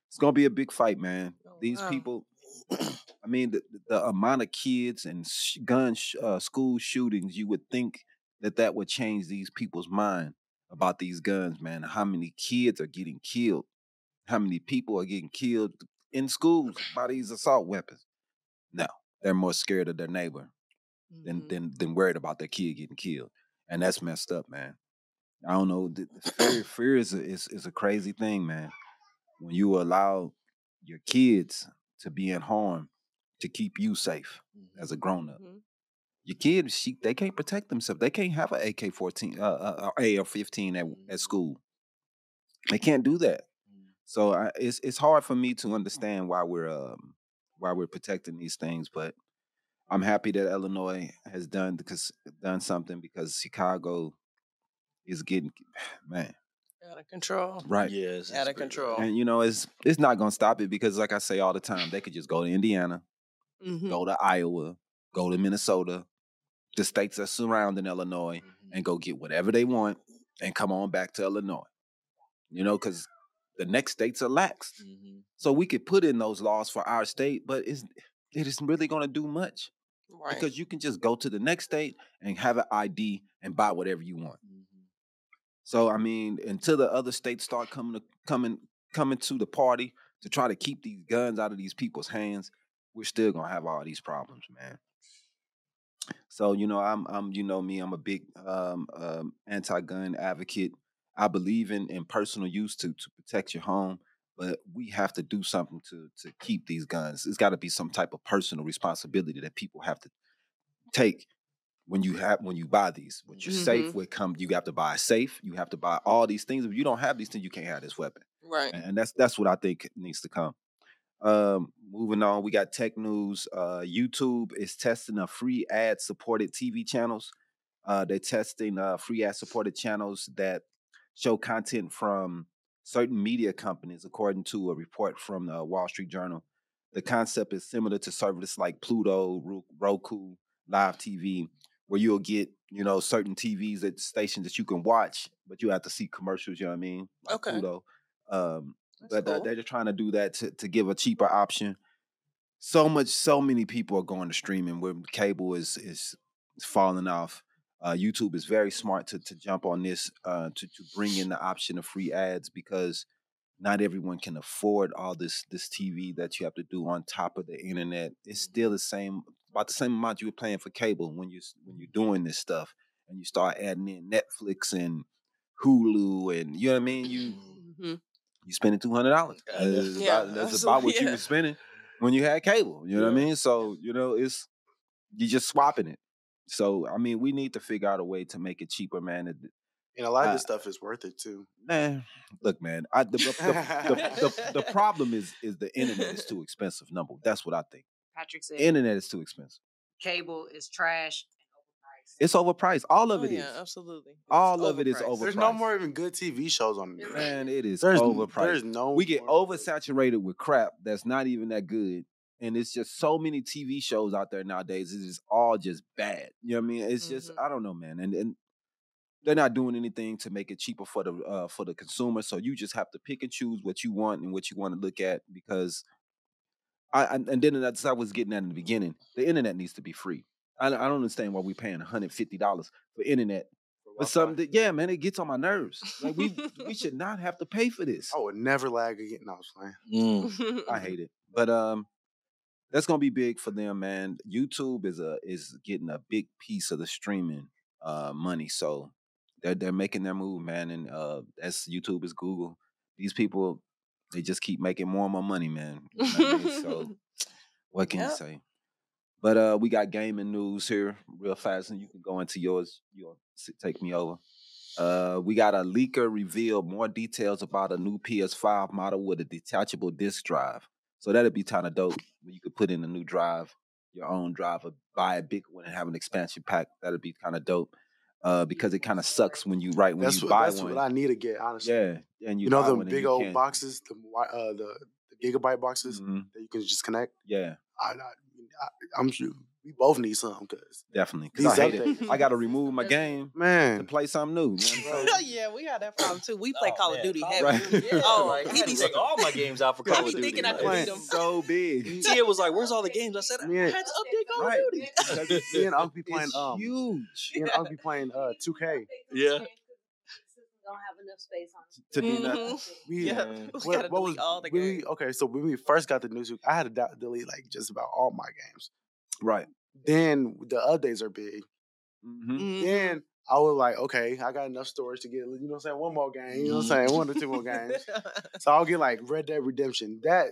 It's gonna be a big fight, man. Oh, These wow. people. I mean, the, the amount of kids and sh- gun sh- uh, school shootings. You would think that that would change these people's mind about these guns, man. How many kids are getting killed? How many people are getting killed in schools by these assault weapons? No, they're more scared of their neighbor than Mhm. than than worried about their kid getting killed, and that's messed up, man. I don't know. Fear, fear is a, is is a crazy thing, man. When you allow your kids to be in harm to keep you safe as a grown up, Mhm. your kids she, they can't protect themselves. They can't have an AK fourteen, uh, uh, uh, AR fifteen at at school. They can't do that. So I, it's it's hard for me to understand why we're um, why we're protecting these things, but I'm happy that Illinois has done because done something because Chicago is getting man Out of control. right. Yeah, it's, Out of pretty control. And you know it's it's not gonna stop it because like I say all the time, they could just go to Indiana, Mhm. go to Iowa, go to Minnesota, the states that surrounding Illinois Mhm. and go get whatever they want and come on back to Illinois. You know, because the next states are laxed. Mhm. So we could put in those laws for our state, but it's it isn't really going to do much Right. because you can just go to the next state and have an ID and buy whatever you want. Mhm. So I mean, until the other states start coming to, coming coming to the party to try to keep these guns out of these people's hands, we're still gonna have all these problems, man. So you know, I'm I'm you know me, I'm a big um, um, anti-gun advocate. I believe in in personal use to to protect your home, but we have to do something to to keep these guns. It's got to be some type of personal responsibility that people have to take when you have when you buy these. When you're safe, Mhm. with come you have to buy a safe. You have to buy all these things. If you don't have these things, you can't have this weapon Right. and that's that's what I think needs to come. Um, moving on, we got tech news. Uh, YouTube is testing a free ad supported TV channels. Uh, they're testing uh, free ad supported channels that show content from certain media companies, according to a report from the Wall Street Journal. The concept is similar to services like Pluto, Roku, Live TV, where you'll get you know certain TVs at stations that you can watch, but you have to see commercials. You know what I mean? Like Okay. Pluto. Um, but uh, they're just trying to do that to, to give a cheaper option. So much, so many people are going to streaming where cable is is, is falling off. Uh, YouTube is very smart to to jump on this uh, to to bring in the option of free ads because not everyone can afford all this this TV that you have to do on top of the internet. It's still the same about the same amount you were paying for cable when you when you're doing this stuff and you start adding in Netflix and Hulu and you know what I mean. You hmm you spending two hundred dollars. I. That's, Yeah, about, that's about what you were spending when you had cable. You know what I mean? So you know it's you're just swapping it. So I mean, we need to figure out a way to make it cheaper, man. It- And a lot of this stuff is worth it too. Man, look, man. I, the, the, the, the, the, the problem is is the internet is too expensive. Number, that's what I think. Patrick said Internet is too expensive. cable is trash. It's overpriced. All of Oh, it is. yeah, absolutely. It's All of it is overpriced. There's no more even good TV shows on there. Man, it is There's overpriced. There's no. we get more- oversaturated with crap that's not even that good. And it's just so many TV shows out there nowadays. It's just all just bad. You know what I mean? It's just Mhm. I don't know, man. And and they're not doing anything to make it cheaper for the uh, for the consumer. So you just have to pick and choose what you want and what you want to look at because I, I and then that's what I was getting at in the beginning. The internet needs to be free. I, I don't understand why we're paying one hundred fifty dollars for internet. But something that yeah, man, it gets on my nerves. Like we we should not have to pay for this. I would never lag again. No, I was playing. Mm. I hate it. But um that's gonna be big for them, man. YouTube is a is getting a big piece of the streaming uh money. So they're they're making their move, man. And uh that's YouTube is Google. These people they just keep making more and more money, man. You know what I mean? So what can you say? But uh we got gaming news here real fast, and you can go into yours. You'll take me over. Uh, we got a leaker reveal more details about a new PS5 model with a detachable disk drive. So that'd be kind of dope. Where you could put in a new drive, your own drive, or buy a big one and have an expansion pack. That'd be kind of dope. Uh, because it kind of sucks when you right when That's you what. buy That's one. what I need to get. Honestly. yeah, and you, You, know the big old can't- boxes, the uh, the the gigabyte boxes Mhm, that you can just connect. Yeah, I, I, I I'm sure we both need some because definitely. Because I hate it. I got to remove my game man, to man. play something new. You know what I'm saying? yeah, we had that problem too. We play Oh, Call man, of Duty Call heavy. Right. Yeah, Oh, like, he had be take all my games out for Call of Duty. thinking I like- could beat It's him. so big. Tia was like, "Where's all the games?" I said, "I Yeah. had to update Call Right. of Duty." Because Me and Unc be playing it's um. huge Me and Unc be playing uh 2K. Yeah. Don't have enough space on to do Mhm. nothing. We, Yeah, Man. we gotta delete all the when we- games. okay, so when we first got the news, I had to delete like just about all my games. Right. Then the updates are big. hmm Mhm. Then I was like, okay, I got enough storage to get, you know what I'm saying, one more game, you know what I'm saying, one or two more games. So I'll get like Red Dead Redemption. That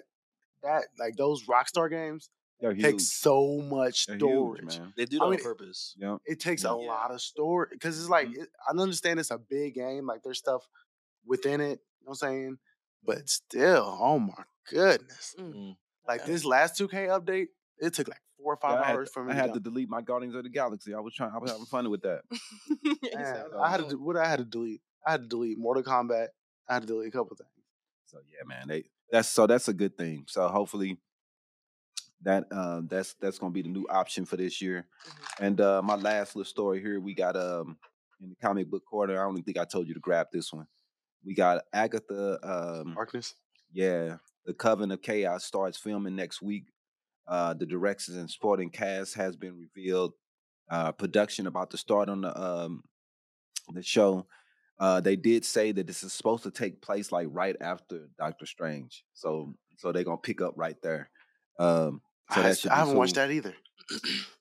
that like those Rockstar games They're huge. take so much They're storage. huge, man. They do I that on mean, purpose. Yeah. It takes Yeah. a lot of storage because it's like it, I understand it's a big game, like there's stuff within it. You know what I'm saying? But still, oh my goodness! Mm. Like Okay. this last 2K update, it took like four or five Yeah, had, hours for me. I had to delete my Guardians of the Galaxy. I was trying. I was having fun with that. Man, I had to "Oh, what I had to delete. I had to delete Mortal Kombat. I had to delete a couple things. So yeah, man. They that's so that's a good thing. So hopefully, That uh, that's that's gonna be the new option for this year. Mm-hmm. And uh, my last little story here, we got um in the comic book corner. I don't think I told you to grab this one. We got Agatha. Um, Darkness. yeah, the Coven of Chaos starts filming next week. Uh, the directors and supporting cast has been revealed. Uh, production about to start on the um, the show. Uh, they did say that this is supposed to take place like right after Doctor Strange, so so they're gonna pick up right there. Um, so I, I haven't watched that either.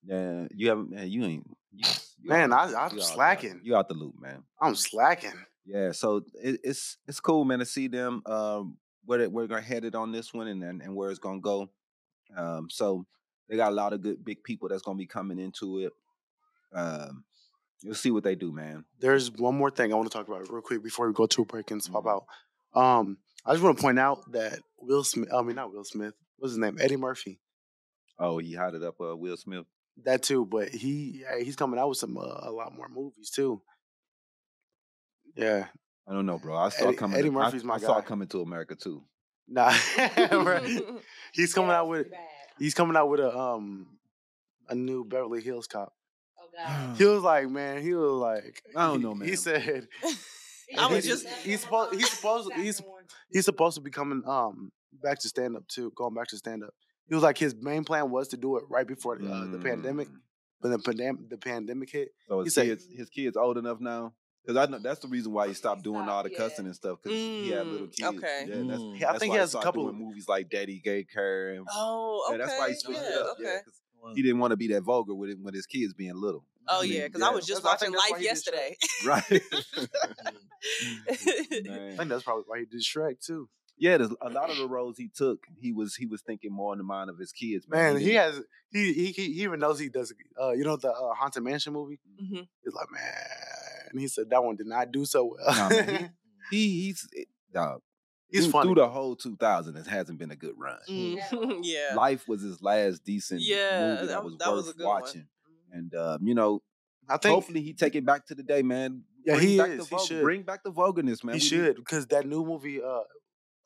Yeah, you haven't. Man, you ain't. You, you Man, out- I- out- slacking. You out the loop, man. I'm slacking. Yeah, so it, it's it's cool, man, to see them um, where they, where they're headed on this one and, and and where it's gonna go. Um, so they got a lot of good big people that's gonna be coming into it. Um, you'll see what they do, man. There's one more thing I want to talk about real quick before we go to a break and swap Mhm. out. Um, I just want to point out that Will Smith. I mean, not Will Smith. What's his name? Eddie Murphy. Oh, he hotted up uh, Will Smith. That too, but he yeah, he's coming out with some uh, a lot more movies too. Yeah, I don't know, bro. I saw Eddie- coming. Eddie I- Murphy's my I saw guy. it coming to America too. Nah, he's coming out with he's coming out with a um a new Beverly Hills Cop. Oh God. He was like, man, he was like, I don't he- know, man. He said I was he's- just he's supposed he's supposed he's he's supposed to be coming um back to stand up too, going back to stand up. He was like his main plan was to do it right before uh, the pandemic, Mm. but the pandemic the pandemic hit. So He his said- kids, his kids old enough now. Because I know that's the reason why he stopped doing all the Yeah. cussing and stuff. Because he had little Mm, kids. okay. Yeah, that's, Mm. I think why he has a couple- of movies like Daddy Day Care and Oh, okay. Yeah, that's why he switched yeah, it up. Okay. Yeah, 'cause he didn't want to be that vulgar with it, with his kids being little. Oh I mean, yeah, because I was just That's- watching think that's why Life yesterday. right. I think that's probably why he did Shrek too. Yeah, there's a lot of the roles he took, he was he was thinking more in the mind of his kids. Man, he didn't- has he he he he even knows he does. Uh, you know the uh, Haunted Mansion movie. Mhm. He's like, man, and he said that one did not do so well. Nah, man, he he's eh, dog. he's through, funny. through the whole 2000. It hasn't been a good run. Mhm. yeah. Life was his last decent Yeah, movie that, that- was that was worth a good one. watching. And um, you know, I think hopefully he take it back to the day, man. Yeah, Bring he back is. The He should. Bring back the vulgarness, man. he We should because that new movie, uh,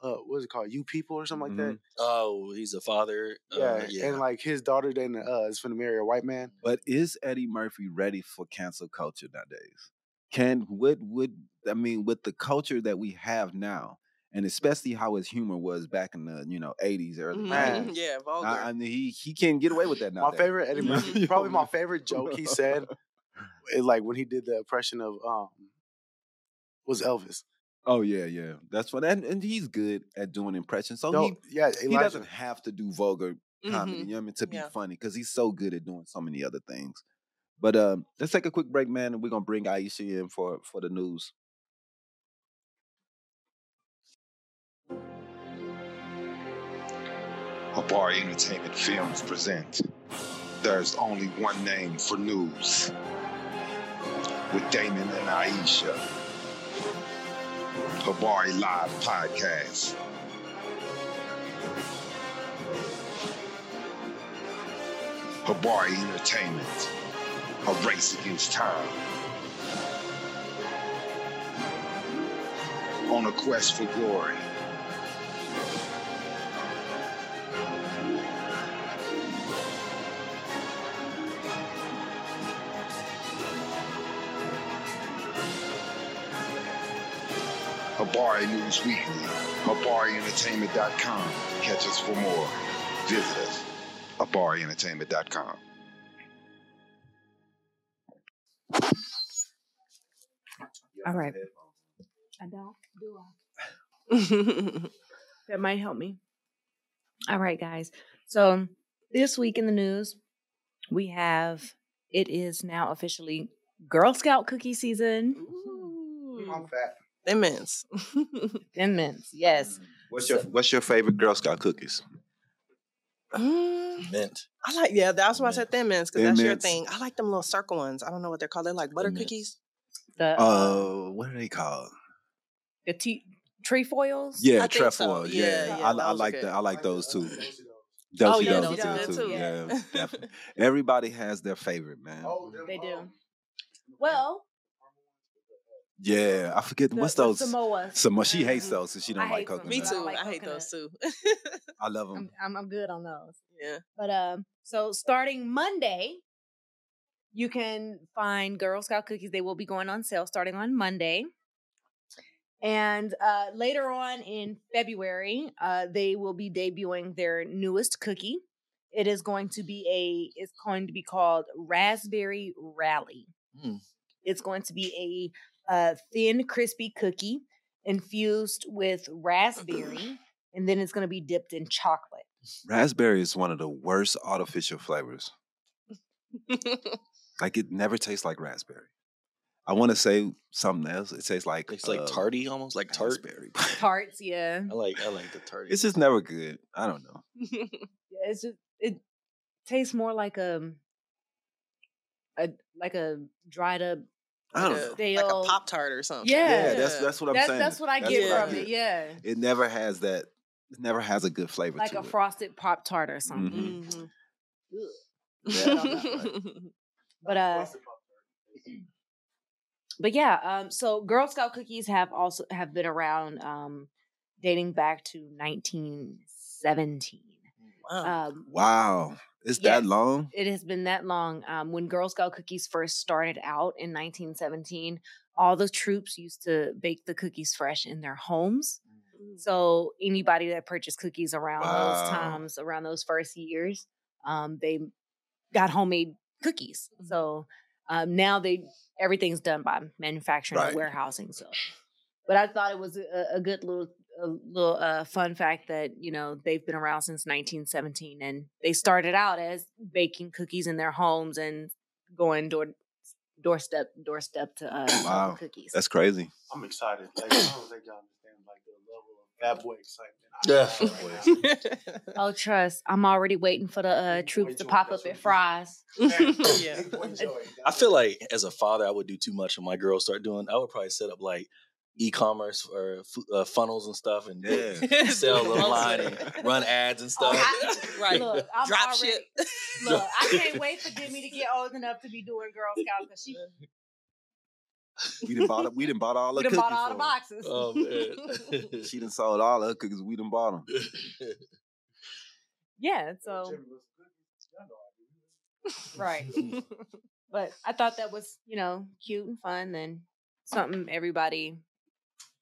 uh, what's it called? You People or something like that. Oh, he's a father. Yeah, uh, yeah. and like his daughter then uh, is finna marry a white man. But is Eddie Murphy ready for cancel culture nowadays? Can would would I mean with the culture that we have now, and especially how his humor was back in the you know eighties, early Mhm. Man. nineties. Yeah, vulgar. I, I mean, he he can't get away with that now. My favorite Eddie Murphy, probably my favorite joke he said, is like when he did the impression of um, was Elvis. Oh yeah, yeah, that's what. And, and he's good at doing impressions, so No, he yeah, he doesn't have to do vulgar comedy. Mhm. You know what I mean? To be Yeah. funny, because he's so good at doing so many other things. But um, let's take a quick break, man, and we're gonna bring Iesha in for for the news. Habari Entertainment Films present There's Only One Name for News with Damon and Iesha. Habari Live Podcast. Habari Entertainment. A race against time. On a quest for glory. Habari News Weekly, HabariEntertainment.com. Catch us for more. Visit us, HabariEntertainment.com. All right. I don't. Do I? That might help me. All right, guys. So this week in the news, we have it is now officially Girl Scout cookie season. I'm fat. Them mints. Thin mints, yes. What's your What's your favorite Girl Scout cookies? Mm, Mint. I like yeah. That's why I said thin mints because Thin that's your thing. I like them little circle ones. I don't know what they're called. They're like butter Mints. cookies. The uh, Uh, what are they called? the tea, trefoils. Yeah, I think so. trefoil. Yeah, Yeah, yeah, I, I like good. that. I like those too. Oh, yeah, Dozy those too, too. Yeah, yeah. definitely. Everybody has their favorite, man. Oh, They do. Well, Yeah, I forget the, what's the those. Samoa. Samoa. She hates Mhm. those, so she don't like hate coconut. Me too. don't like I hate those too. I love them. I'm, I'm I'm good on those. Yeah. But um, so starting Monday, you can find Girl Scout cookies. They will be going on sale starting on Monday. And uh, later on in February, uh, they will be debuting their newest cookie. It is going to be a. It's going to be called Raspberry Rally. Mm. It's going to be a, uh thin, crispy cookie infused with raspberry, and then it's going to be dipped in chocolate. Raspberry is one of the worst artificial flavors. Like it never tastes like raspberry. I want to say something else. It tastes like It's like uh, tarty, almost like tart. raspberry. Tarts, yeah. I like I like the tarty. it's just never good. I don't know. Yeah, it's just it tastes more like a a like a dried up. I don't know. a, like a Pop Tart or something. Yeah, Yeah, that's that's what I'm that's saying. that's what I That's get what I from get. it. Yeah, It never has that. It never has a good flavor like to a it. frosted pop tart or something. Mhm. Mhm. But uh, but yeah. Um, so Girl Scout cookies have also have been around, um, dating back to 1917. Wow. Um, Wow, it's Yes. that long. it has been that long. Um, when Girl Scout cookies first started out in 1917, all the troops used to bake the cookies fresh in their homes. So anybody that purchased cookies around those times, around those first years, um, they got homemade cookies. So um, now they everything's done by manufacturing Right. and warehousing. So, but I thought it was a, a good little a little uh, fun fact that you know they've been around since 1917 and they started out as baking cookies in their homes and going door doorstep doorstep to uh, sell Wow. cookies. That's crazy. I'm excited. Like, bad boy excitement. Yeah. have right. Oh, trust. I'm already waiting for the uh, troops to pop up at what it fries. yeah. Big boy joy. I feel like as a father, I would do too much when my girls start doing. I would probably set up like e-commerce or fu- uh, funnels and stuff, and Yeah. sell Promote online it. and run ads and Oh, stuff. I- Right. Look, I'm Drop already, ship. Look, I can't wait for Demi to get old enough to be doing Girl Scouts because she We done bought. We done bought all the cookies. bought all the for boxes. oh man. her. She done sold all her cookies. We didn't bought them. yeah, so right. but I thought that was you know cute and fun and something everybody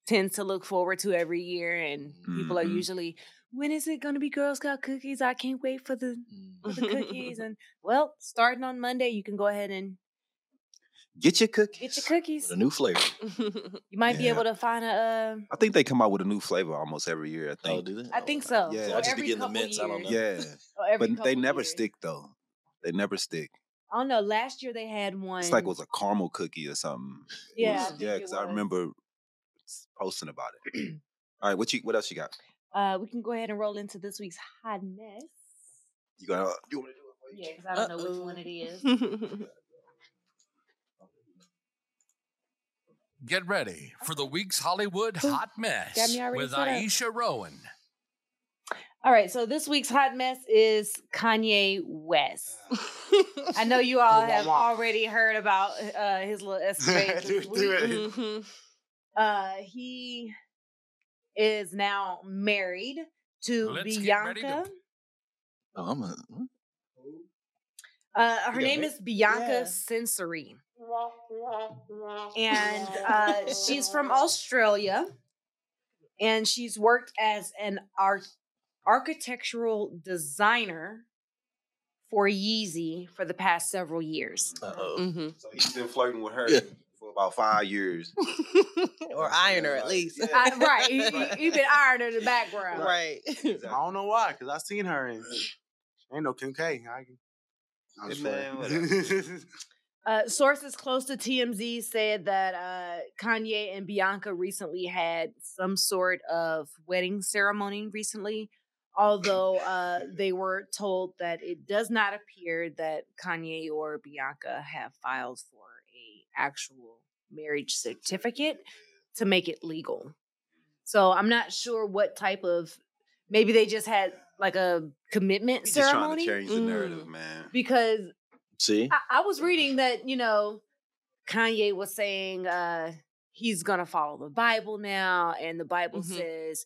tends to look forward to every year, and people are Mhm. usually. When is it going to be Girl Scout cookies? I can't wait for the Mm. for the cookies. And well, starting on Monday, you can go ahead and Get your cookies. get your cookies. With a new flavor. You might be able to find a. Uh, I think they come out with a new flavor almost every year. I Oh, think. do they? I Oh, think so. Yeah. So I just be every getting the couple mints, I don't know. years- yeah, or every but they never years. stick though. They never stick. I don't know. Last year they had one. It's like it was a caramel cookie or something. Yeah, was- yeah, because I remember posting about it. all right, what you what else you got? Uh, we can go ahead and roll into this week's hot mess. You got you want to do it? Yeah, because I don't know which one it is. Get ready for the week's Hollywood Hot Mess Got me already with set. Iesha Rowan. All right, so this week's hot mess is Kanye West. I know you all have already heard about uh, his little escapade Do- this do week. it. Mhm. Uh, he is now married to Let's get ready to- Bianca. Oh, I'm a, hmm? Uh, her got name is Bianca Yeah. Sensory. And uh, she's from Australia. And she's worked as an art architectural designer for Yeezy for the past several years. uh-oh. Mhm. So he's been flirting with her Yeah. for about five years. or ironer at least. Yeah. I, right. He, he, he been ironing in the background. right. I don't know why, because I've seen her and ain't no Kim K. I can, I'm just Man, playing. Uh, sources close to TMZ said that uh, Kanye and Bianca recently had some sort of wedding ceremony recently, although uh, they were told that it does not appear that Kanye or Bianca have filed for a actual marriage certificate to make it legal. So I'm not sure what type of maybe they just had like a commitment He's just trying to ceremony change the narrative, Mm. man. because See? I, I was reading that you know Kanye was saying uh he's gonna follow the Bible now, and the Bible Mhm. says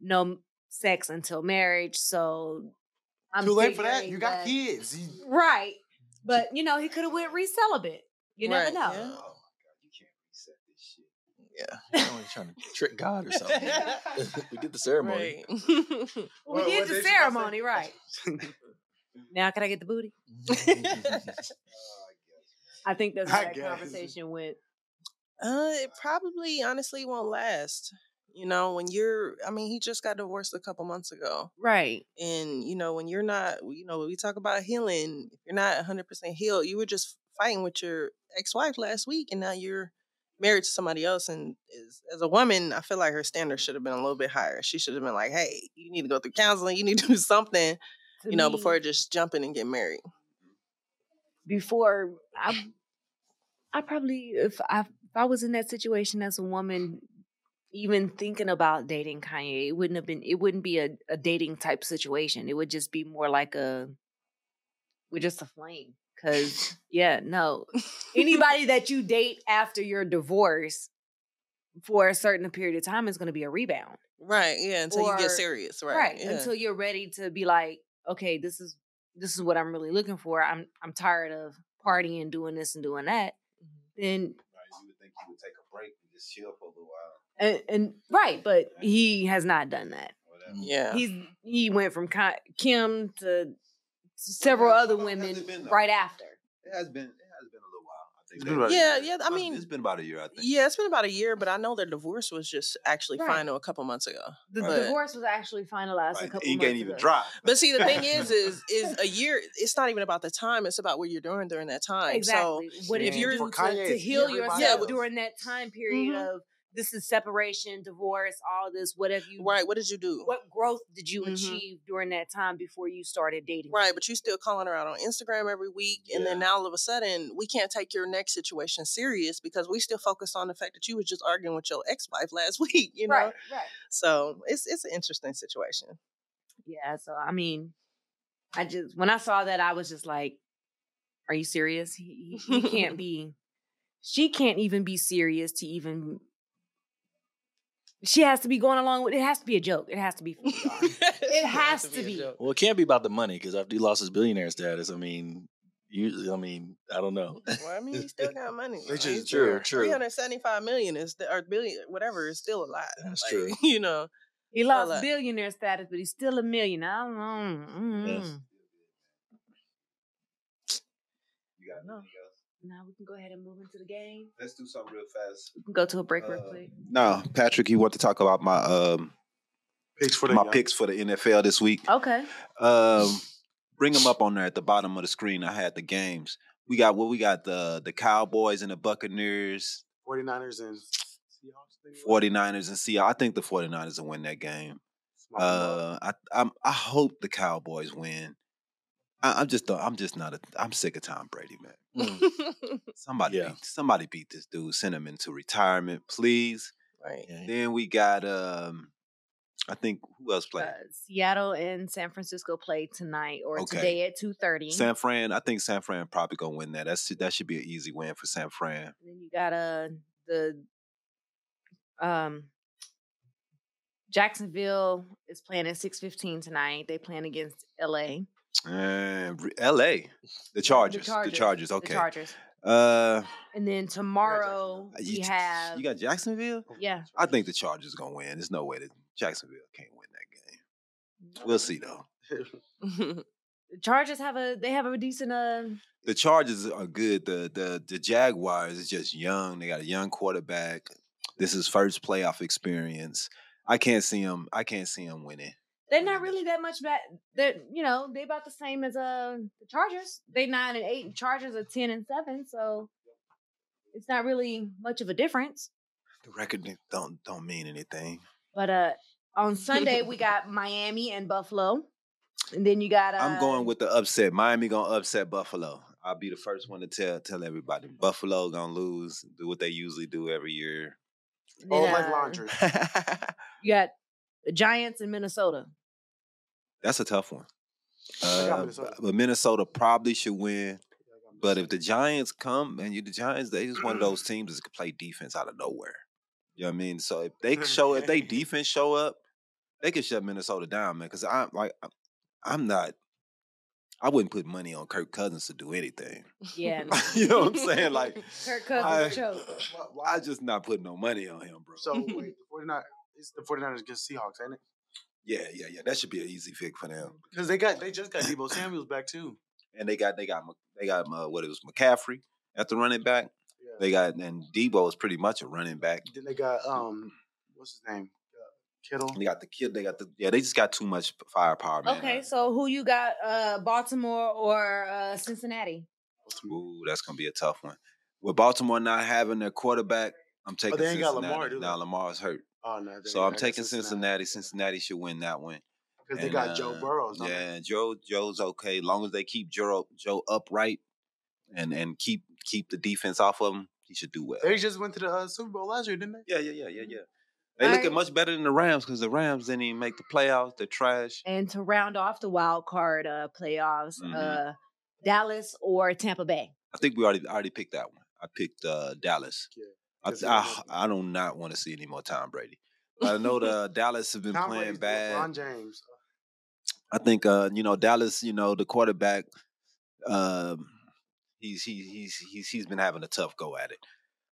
no sex until marriage. So I'm Too late for that. figuring You got kids. You- Right. But you know, he could have went re-celibate. You never Right, know. yeah. Oh my god, you can't reset this shit. Yeah. You know, he's trying to trick God or something. we did the ceremony. Right. We What- did the did you about to say? ceremony, right? Now can I get the booty? I think that's how I that guess. conversation went. Uh, it probably honestly won't last. You know, when you're, I mean, he just got divorced a couple months ago. Right. And, you know, when you're not, you know, we talk about healing, if you're not 100% healed, you were just fighting with your ex wife last week and now you're married to somebody else. And as, as a woman, I feel like her standards should have been a little bit higher. She should have been like, hey, you need to go through counseling, you need to do something, To you know, me, before just jumping and getting married. before I I probably if I if I was in that situation as a woman even thinking about dating Kanye, it wouldn't have been it wouldn't be a, a dating type situation. It would just be more like a we're just a flame. Cause yeah, no. Anybody that you date after your divorce for a certain period of time is gonna be a rebound. Right. Yeah. Until you get serious. Right. right yeah. until you're ready to be like okay this is this is what i'm really looking for i'm i'm tired of partying doing this and doing that mm-hmm. then Right, you would think you would take a break and just chill for a little while. and, and right but he has not done that Whatever. yeah. he's he went from kim to several other how long has women been, right after It has been a Yeah, year. yeah. I mean, it's been about a year. I think. yeah, it's been about a year, but I know their divorce was just actually Right. final a couple months ago. the But- divorce was actually finalized a Right, couple ink months ain't even ago. dry. But see, the thing is, is is a year. It's not even about the time. It's about what you're doing during that time. Exactly. what if if you you're- do For to, Kanye, to heal yourself else. during that time period Mhm. of this is separation, divorce, all this, what have you right. What did you do? what growth did you Mhm. achieve during that time before you started dating? Right, but you're still calling her out on Instagram every week, and then now all of a sudden we can't take your next situation serious because we still focus on the fact that you was just arguing with your ex wife last week. You know, right, right. so it's it's an interesting situation. Yeah. So I mean, I just when I saw that, I was just like, "Are you serious? He, he can't be. She can't even be serious to even. She has to be going along with. It has to be a joke. It has to be. it has to be. a. Well, it can't be about the money because after he lost his billionaire status, I mean, you, I mean, I don't know. Well, I mean, he still got money. Which is true, still- true. 375 million is the, or billion, whatever, is still a lot. That's Like, true. You know, He lost billionaire status, but he's still a million. I don't know. Yes. Mm. You got No. Anything else? Now we can go ahead and move into the game. Let's do something real fast. We can go to a break real Uh, quick. No, Patrick, you want to talk about my um Picks for the my young. picks for the NFL this week? Okay. Um, bring them up on there at the bottom of the screen. I had the games. We got what we got the the Cowboys and the Buccaneers, 49ers and Seahawks. maybe? 49ers and Seahawks. I think the 49ers will win that game. Smoke 'em up. Uh, I I'm, I hope the Cowboys win. I, I'm just I'm just not a I'm sick of Tom Brady, man. Mm, Somebody Yeah. beat, somebody beat this dude. Send him into retirement, please. right. yeah. Then we got um, I think who else played? Uh, Seattle and San Francisco play tonight or Okay. today at two thirty. San Fran. I think San Fran probably gonna win that. That's that should be an easy win for San Fran. Then you got uh the um Jacksonville is playing at six fifteen tonight. They playing against LA. Re- L.A. The Chargers. The Chargers. The Okay. Chargers. Uh, And then tomorrow you, we have you got Jacksonville. yeah. I think the Chargers gonna win. There's no way that Jacksonville can't win that game. We'll see though. The Chargers have a they have a decent uh The Chargers are good. The the the Jaguars is just young. They got a young quarterback. This is first playoff experience. I can't see him. I can't see him winning. They're not really that much bad. They're you know they about the same as uh the Chargers. They nine and eight. and Chargers are ten and seven. So it's not really much of a difference. The record don't don't mean anything. But uh on Sunday we got Miami and Buffalo, and then you got uh, I'm going with the upset. Miami gonna upset Buffalo. I'll be the first one to tell tell everybody. Buffalo gonna lose. Do what they usually do every year. and Oh, then, like uh, laundry. You got the Giants in Minnesota. That's a tough one. Uh, Minnesota. but Minnesota probably should win. But if the Giants come and you the Giants, they just one of those teams that can play defense out of nowhere. You know what I mean? So if they show if they defense show up, they can shut Minnesota down, man. Because I'm like I'm- I'm not I wouldn't put money on Kirk Cousins to do anything. Yeah. you know what I'm saying? Like, Kirk why, Cousins choke. why, why just not putting no money on him, bro? So wait, the 49 it's the 49ers against Seahawks, ain't it? Yeah, yeah, yeah. That should be an easy fix for them. Because they got they just got Deebo Samuels back too. And they got they got they got uh, what it was McCaffrey at the running back. Yeah. They got and Deebo is pretty much a running back. Then they got um what's his name? Uh, Kittle. They got the kid. They got the yeah. They just got too much firepower, man. Okay, so who you got? Uh, Baltimore or uh, Cincinnati? Ooh, that's gonna be a tough one. With Baltimore not having their quarterback, I'm taking Oh, they ain't got Lamar, do they? now Lamar's hurt, Oh no. so I'm taking Cincinnati. Cincinnati should win that one. because they And, got Joe uh, Burrows. don't they? Yeah, Joe Joe's okay. long as they keep Joe Joe upright and and keep keep the defense off of him, he should do well. They just went to the uh, Super Bowl last year, didn't they? Yeah, yeah, yeah, yeah, yeah. They looking Alright. much better than the Rams because the Rams didn't even make the playoffs. They're trash. And to round off the wild card uh, playoffs, Mhm. uh, Dallas or Tampa Bay. I think we already already picked that one. I picked uh, Dallas. Yeah. I, I, I do not want to see any more Tom Brady. I know the Dallas have been Tom playing Brady's bad. LeBron James. I think uh, you know Dallas. You know the quarterback. Um, he's he, he's he's he's been having a tough go at it.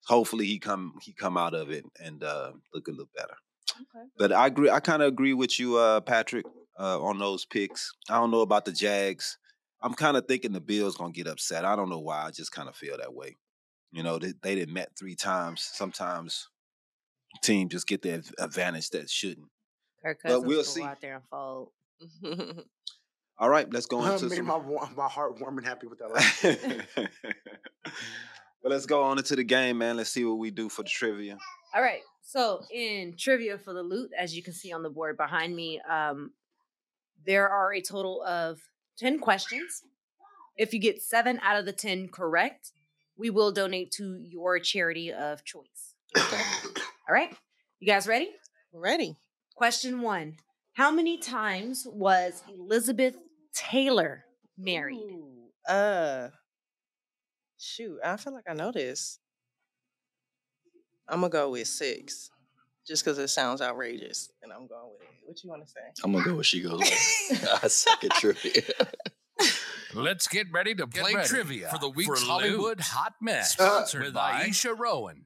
Hopefully he come he come out of it and uh, look a little better. Okay. But I agree. I kind of agree with you, uh, Patrick, uh, on those picks. I don't know about the Jags. I'm kind of thinking the Bills gonna get upset. I don't know why. I just kind of feel that way. You know, they, they didn't met three times. Sometimes teams just get the advantage that shouldn't. Kirk But we'll see. go out there and fold. All right, let's go into made some. my my heart warm and happy with that. Last. but let's go on into the game, man. Let's see what we do for the trivia. All right. So in trivia for the loot, as you can see on the board behind me, um, there are a total of 10 questions. If you get seven out of the 10 correct, we will donate to your charity of choice. All right. You guys ready? Ready. Question one How many times was Elizabeth Taylor married? Ooh, uh, shoot, I feel like I know this. I'm gonna go with six, just because it sounds outrageous, and I'm going with it. What you want to say? I'm gonna go with she goes. I suck at trivia. Let's get ready to play ready trivia for the week's for Hollywood Loot. Hot Mess, sponsored with by Iesha Rowan.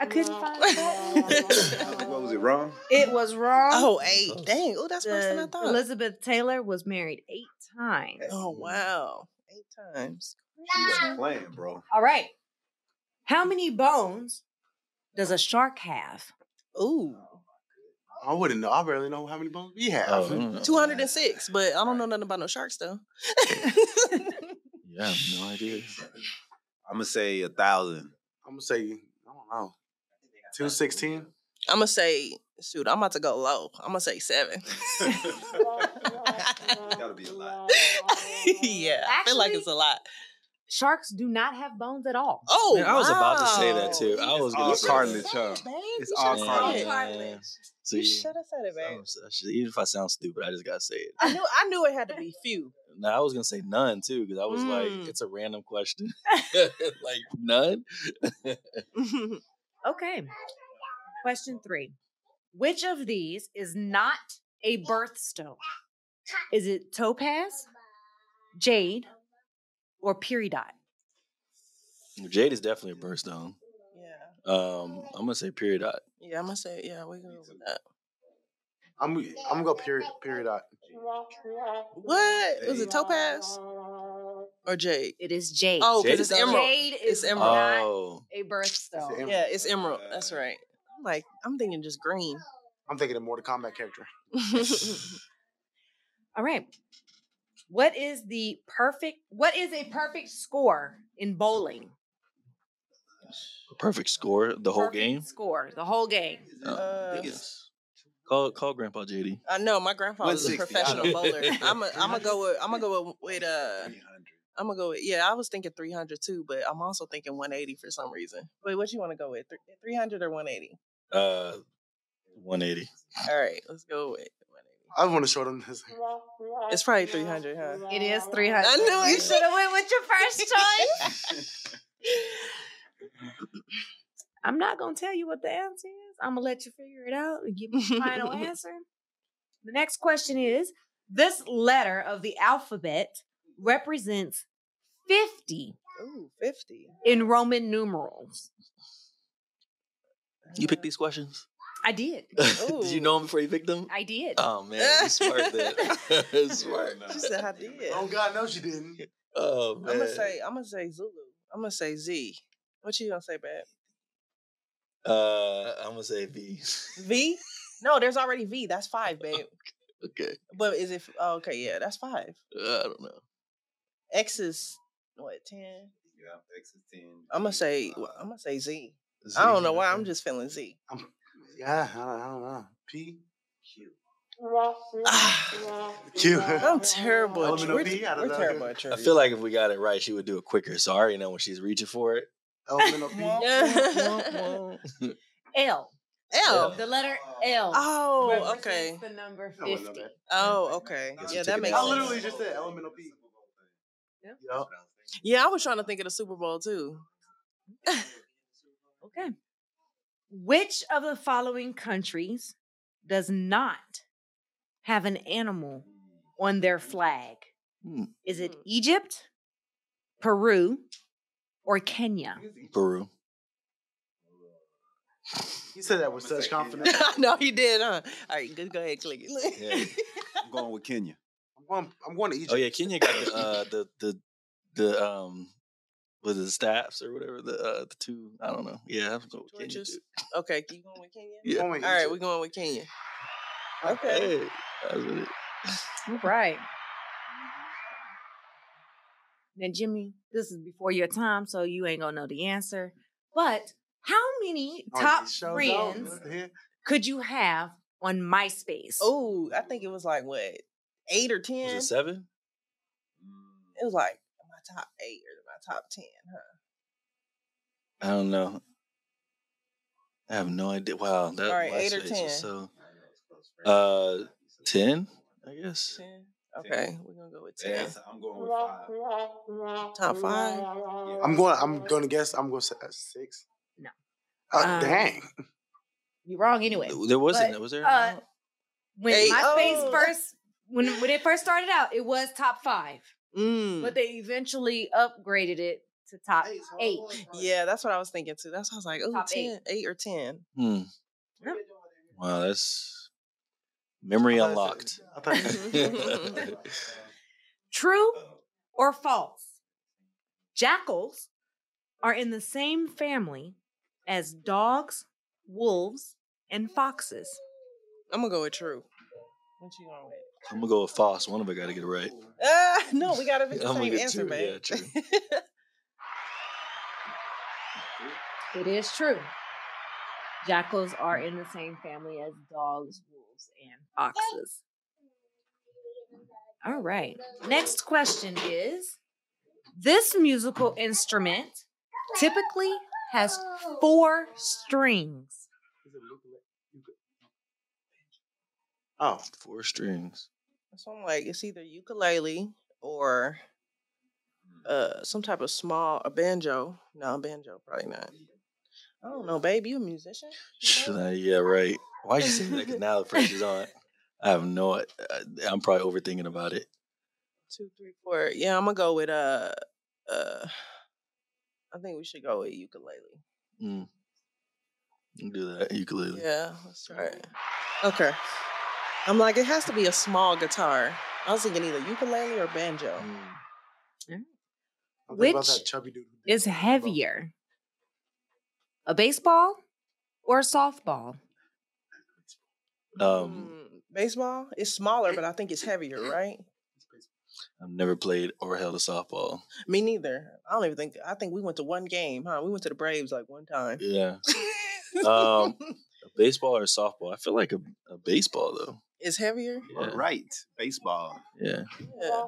I couldn't find that. what was it wrong? It was wrong. Oh, eight. Dang. Oh, that's worse than I thought. Elizabeth Taylor was married eight times. Oh wow, eight times. She wasn't playing, bro. All right. How many bones does a shark have? Ooh, oh I wouldn't know. I barely know how many bones we oh, have. Oh, I don't know. two hundred and six. But I don't know nothing about no sharks though. Yeah, I have no idea. I'm gonna say a thousand. I'm gonna say I don't know. Two sixteen. I'm gonna say, shoot, I'm about to go low. I'm gonna say seven. Gotta be a lot. yeah, I feel like it's a lot. Sharks do not have bones at all. Oh, Man, I was about to say that too. I was gonna all say cartilage, that. huh? It's all shoulda cartilage. said it. Cartilage. You should have said it, I babe. should- even if I sound stupid, I just gotta say it. I knew, I knew it had to be few. No, I was gonna say none too because I was Mm. like, it's a random question. like none. Okay. Question three. Which of these is not a birthstone? Is it topaz, jade, or peridot? Jade is definitely a birthstone. yeah, Um, I'm gonna say peridot. yeah. I'm gonna say, yeah, we can go with that. I'm I'm gonna go period period dot. What was it? Topaz or jade? It is jade. Oh, because it's emerald. Jade It's is emerald. not Oh, a birthstone. Yeah, it's emerald. That's right. I'm like, I'm thinking just green. I'm thinking of Mortal Kombat character. All right. What is the perfect what is a perfect score in bowling? perfect score the whole Perfect game. Score, the whole game. Uh, yes. Call call Grandpa JD. I know my grandfather was a professional bowler. I'm a, I'm gonna go with I'm gonna go with, with uh 300. I'm gonna go with yeah. I was thinking 300 too, but I'm also thinking 180 for some reason. Wait, what you want to go with? 300 or 180? Uh, 180. All right, let's go with 180. I want to show them this. It's probably 300, huh? It is 300. I knew it. You should have went with your first choice. I'm not gonna tell you what the answer is. I'm gonna let you figure it out and give me the final answer. The next question is this letter of the alphabet represents 50 Ooh, 50. in Roman numerals. You pick these questions? I did. did you know him before you picked him? I did. Oh man, you smart then. smart. She said I did. Oh God, no, she didn't. Oh man. I'm gonna say I'm gonna say Zulu. I'm gonna say Z. What you gonna say, babe? Uh, I'm gonna say V. V? No, there's already V. That's five, babe. Okay. But is it? Oh, okay, yeah, that's five. Uh, I don't know. X is what ten? Yeah, X is ten. I'm gonna say I'm gonna say Z. Z, I don't know why. I'm just feeling Z. Yeah, I don't, I don't know. P. Q. Q. I'm terrible. At, Elemental we're, P, I don't we're terrible at I feel like if we got it right, she would do it quicker. So I already know when she's reaching for it. Elemental P. L. L. The letter L. Oh, okay. The number I wouldn't know 50. Oh, okay. Yeah, that it makes I literally just said elemental P. Yeah. Yeah, I was trying to think of the Super Bowl too. Okay. Which of the following countries does not have an animal on their flag? Hmm. Is it Egypt, Peru, or Kenya? Peru. He said that with such confidence. no, he did, huh? All right, good. Go ahead, click it. Yeah. I'm going with Kenya. I'm going. I'm going to Egypt. Oh yeah, Kenya got the uh, the the the um was it the staffs or whatever the uh, the two I don't know. Yeah, I'm going with Kenya. Okay, you going with Kenya? Yeah. Going with All right, we're going with Kenya. Okay. Hey, that's what it- All right. Now, Jimmy, this is before your time, so you ain't gonna know the answer. But how many Oh, top you friends What the hell? could you have on MySpace? Oh, I think it was like what eight or ten. was it seven? It was like my top eight or my top ten, huh? I don't know. I have no idea. Wow, that All right, eight or 10? was so uh ten, I guess. Ten. Okay, we're gonna go with ten. Yes, I'm going with five. Top five. I'm going. I'm going to guess. I'm going to say uh, six. No. Uh, Um, dang. You're wrong anyway. There wasn't. But, was there? Uh, when Hey, MySpace oh. first, when when it first started out, it was top five, Mm. but they eventually upgraded it to top eight. Yeah, that's what I was thinking too. That's why I was like, oh, 10, eight or ten. Hmm. Yep. Wow, that's memory unlocked. True or false? Jackals are in the same family as dogs, wolves, and foxes. I'm gonna go with true. What you going with? I'm gonna go with false. One of it got to get it right. Uh, no, we gotta pick the I'm gonna same get answer, two, man. yeah. It is true. Jackals are in the same family as dogs, wolves, and foxes. All right. Next question is This musical instrument typically has four strings. Oh, Four strings. so I'm like, it's either ukulele or uh some type of small a banjo. No, banjo probably not. I don't know, babe. You a musician? Should I- yeah, right. Why'd you say that? Because now the pressure's on. I have no. uh, I'm probably overthinking about it. Two, three, four. Yeah, I'm gonna go with uh uh. I think we should go with ukulele. Mm. Do that ukulele. Yeah, let's try it. Okay. I'm like, it has to be a small guitar. I was thinking either ukulele or banjo. Mm. I'm about Which that chubby dude. Is heavier? A baseball or a softball? Um, Mm, baseball is smaller, but I think it's heavier, right? I've never played or held a softball. Me neither. I don't even think. I think we went to one game, huh? We went to the Braves like one time. Yeah. Um, a baseball or a softball? I feel like a, a baseball though. It's heavier. Yeah. Right, baseball. Yeah. Yeah.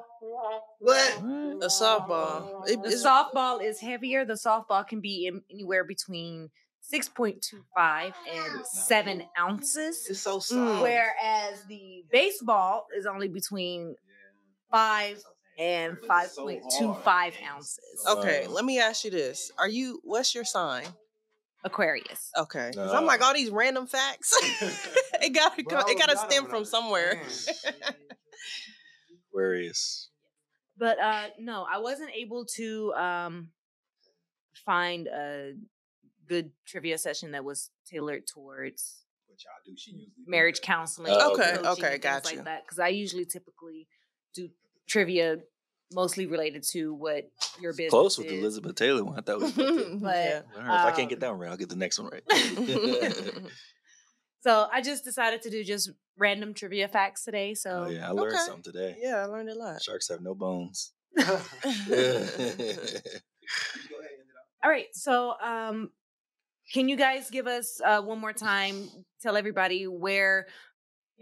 What? A softball. It- The softball is heavier. The softball can be in, anywhere between 6.25 and 7 ounces. It's so Mm. soft. Whereas the baseball is only between 5 and 5.25 ounces. Okay, let me ask you this: Are you? What's your sign? Aquarius. Okay. 'Cause I'm like all these random facts. it got to it got to stem don't from somewhere. understand. Aquarius. But uh no, I wasn't able to um find a good trivia session that was tailored towards What y'all do? She usually marriage counseling. Oh, Okay, okay, and things got like you. that. Because I usually typically do trivia mostly related to what your business Close with is. the Elizabeth Taylor one. I thought we were about But Yeah. All right, if I can't get um, that one right, I'll get the next one right. So I just decided to do just random trivia facts today. So oh yeah, I learned Okay. something today. yeah, I learned a lot. Sharks have no bones. all right. So um can you guys give us uh one more time, tell everybody where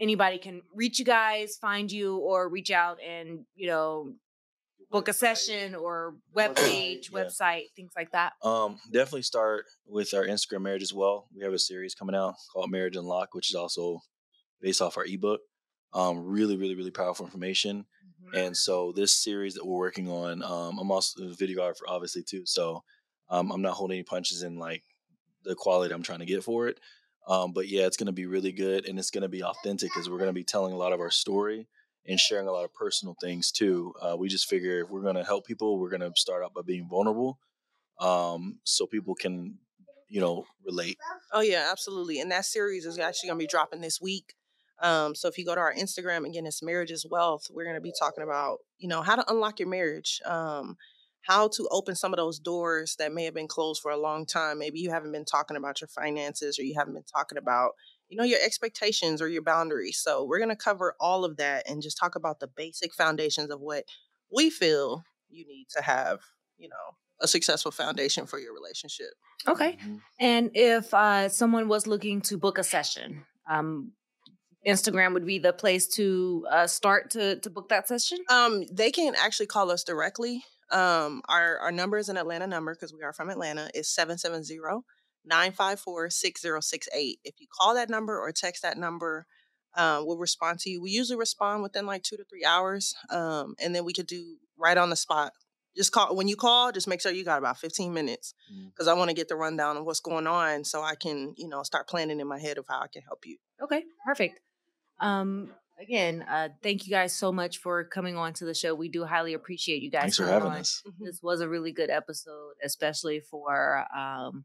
anybody can reach you guys, find you, or reach out and, you know, book a session or webpage, Yeah. website, things like that. Um, definitely start with our Instagram Marriage is Wealth. We have a series coming out called Marriage Unlocked, which is also based off our ebook. Um, really, really, really powerful information. And so this series that we're working on, um, I'm also a videographer, obviously too. So um, I'm not holding any punches in like the quality I'm trying to get for it. Um, but yeah, it's going to be really good and it's going to be authentic because we're going to be telling a lot of our story and sharing a lot of personal things too. Uh, we just figure if we're going to help people, we're going to start out by being vulnerable, um, so people can, you know, relate. Oh yeah, absolutely. And that series is actually gonna be dropping this week. Um, so if you go to our Instagram again, it's Marriage is Wealth. We're gonna be talking about, you know, how to unlock your marriage, um, how to open some of those doors that may have been closed for a long time. Maybe you haven't been talking about your finances or you haven't been talking about, you know, your expectations or your boundaries. So we're gonna cover all of that and just talk about the basic foundations of what we feel you need to have, you know, a successful foundation for your relationship. Okay. Mhm. And if uh, someone was looking to book a session, um, Instagram would be the place to uh, start to to book that session. Um, they can actually call us directly. Um, our our number is an Atlanta number because we are from Atlanta. Is 770-954-6068. If you call that number or text that number, uh, we'll respond to you. We usually respond within like two to three hours. Um, and then we could do right on the spot. Just call when you call, just make sure you got about 15 minutes Mm. because I want to get the rundown of what's going on so I can, you know, start planning in my head of how I can help you. Okay, perfect. Um, again, uh, thank you guys so much for coming on to the show. We do highly appreciate you guys. Thanks for having on. us. This was a really good episode, especially for um,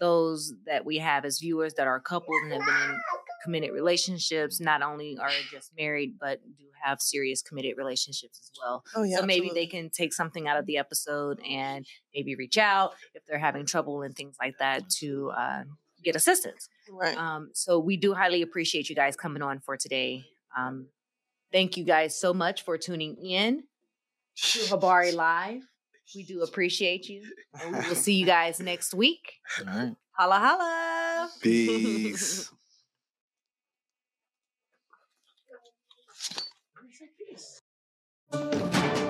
those that we have as viewers that are couples and have been in committed relationships. Not only are just married, but do have serious committed relationships as well. Oh yeah. so maybe absolutely. they can take something out of the episode and maybe reach out if they're having trouble and things like that to uh, get assistance. right. Um, so we do highly appreciate you guys coming on for today. Um, thank you guys so much for tuning in to Habari Live. We do appreciate you. And we will see you guys next week. All right. Holla, holla. Peace. Peace.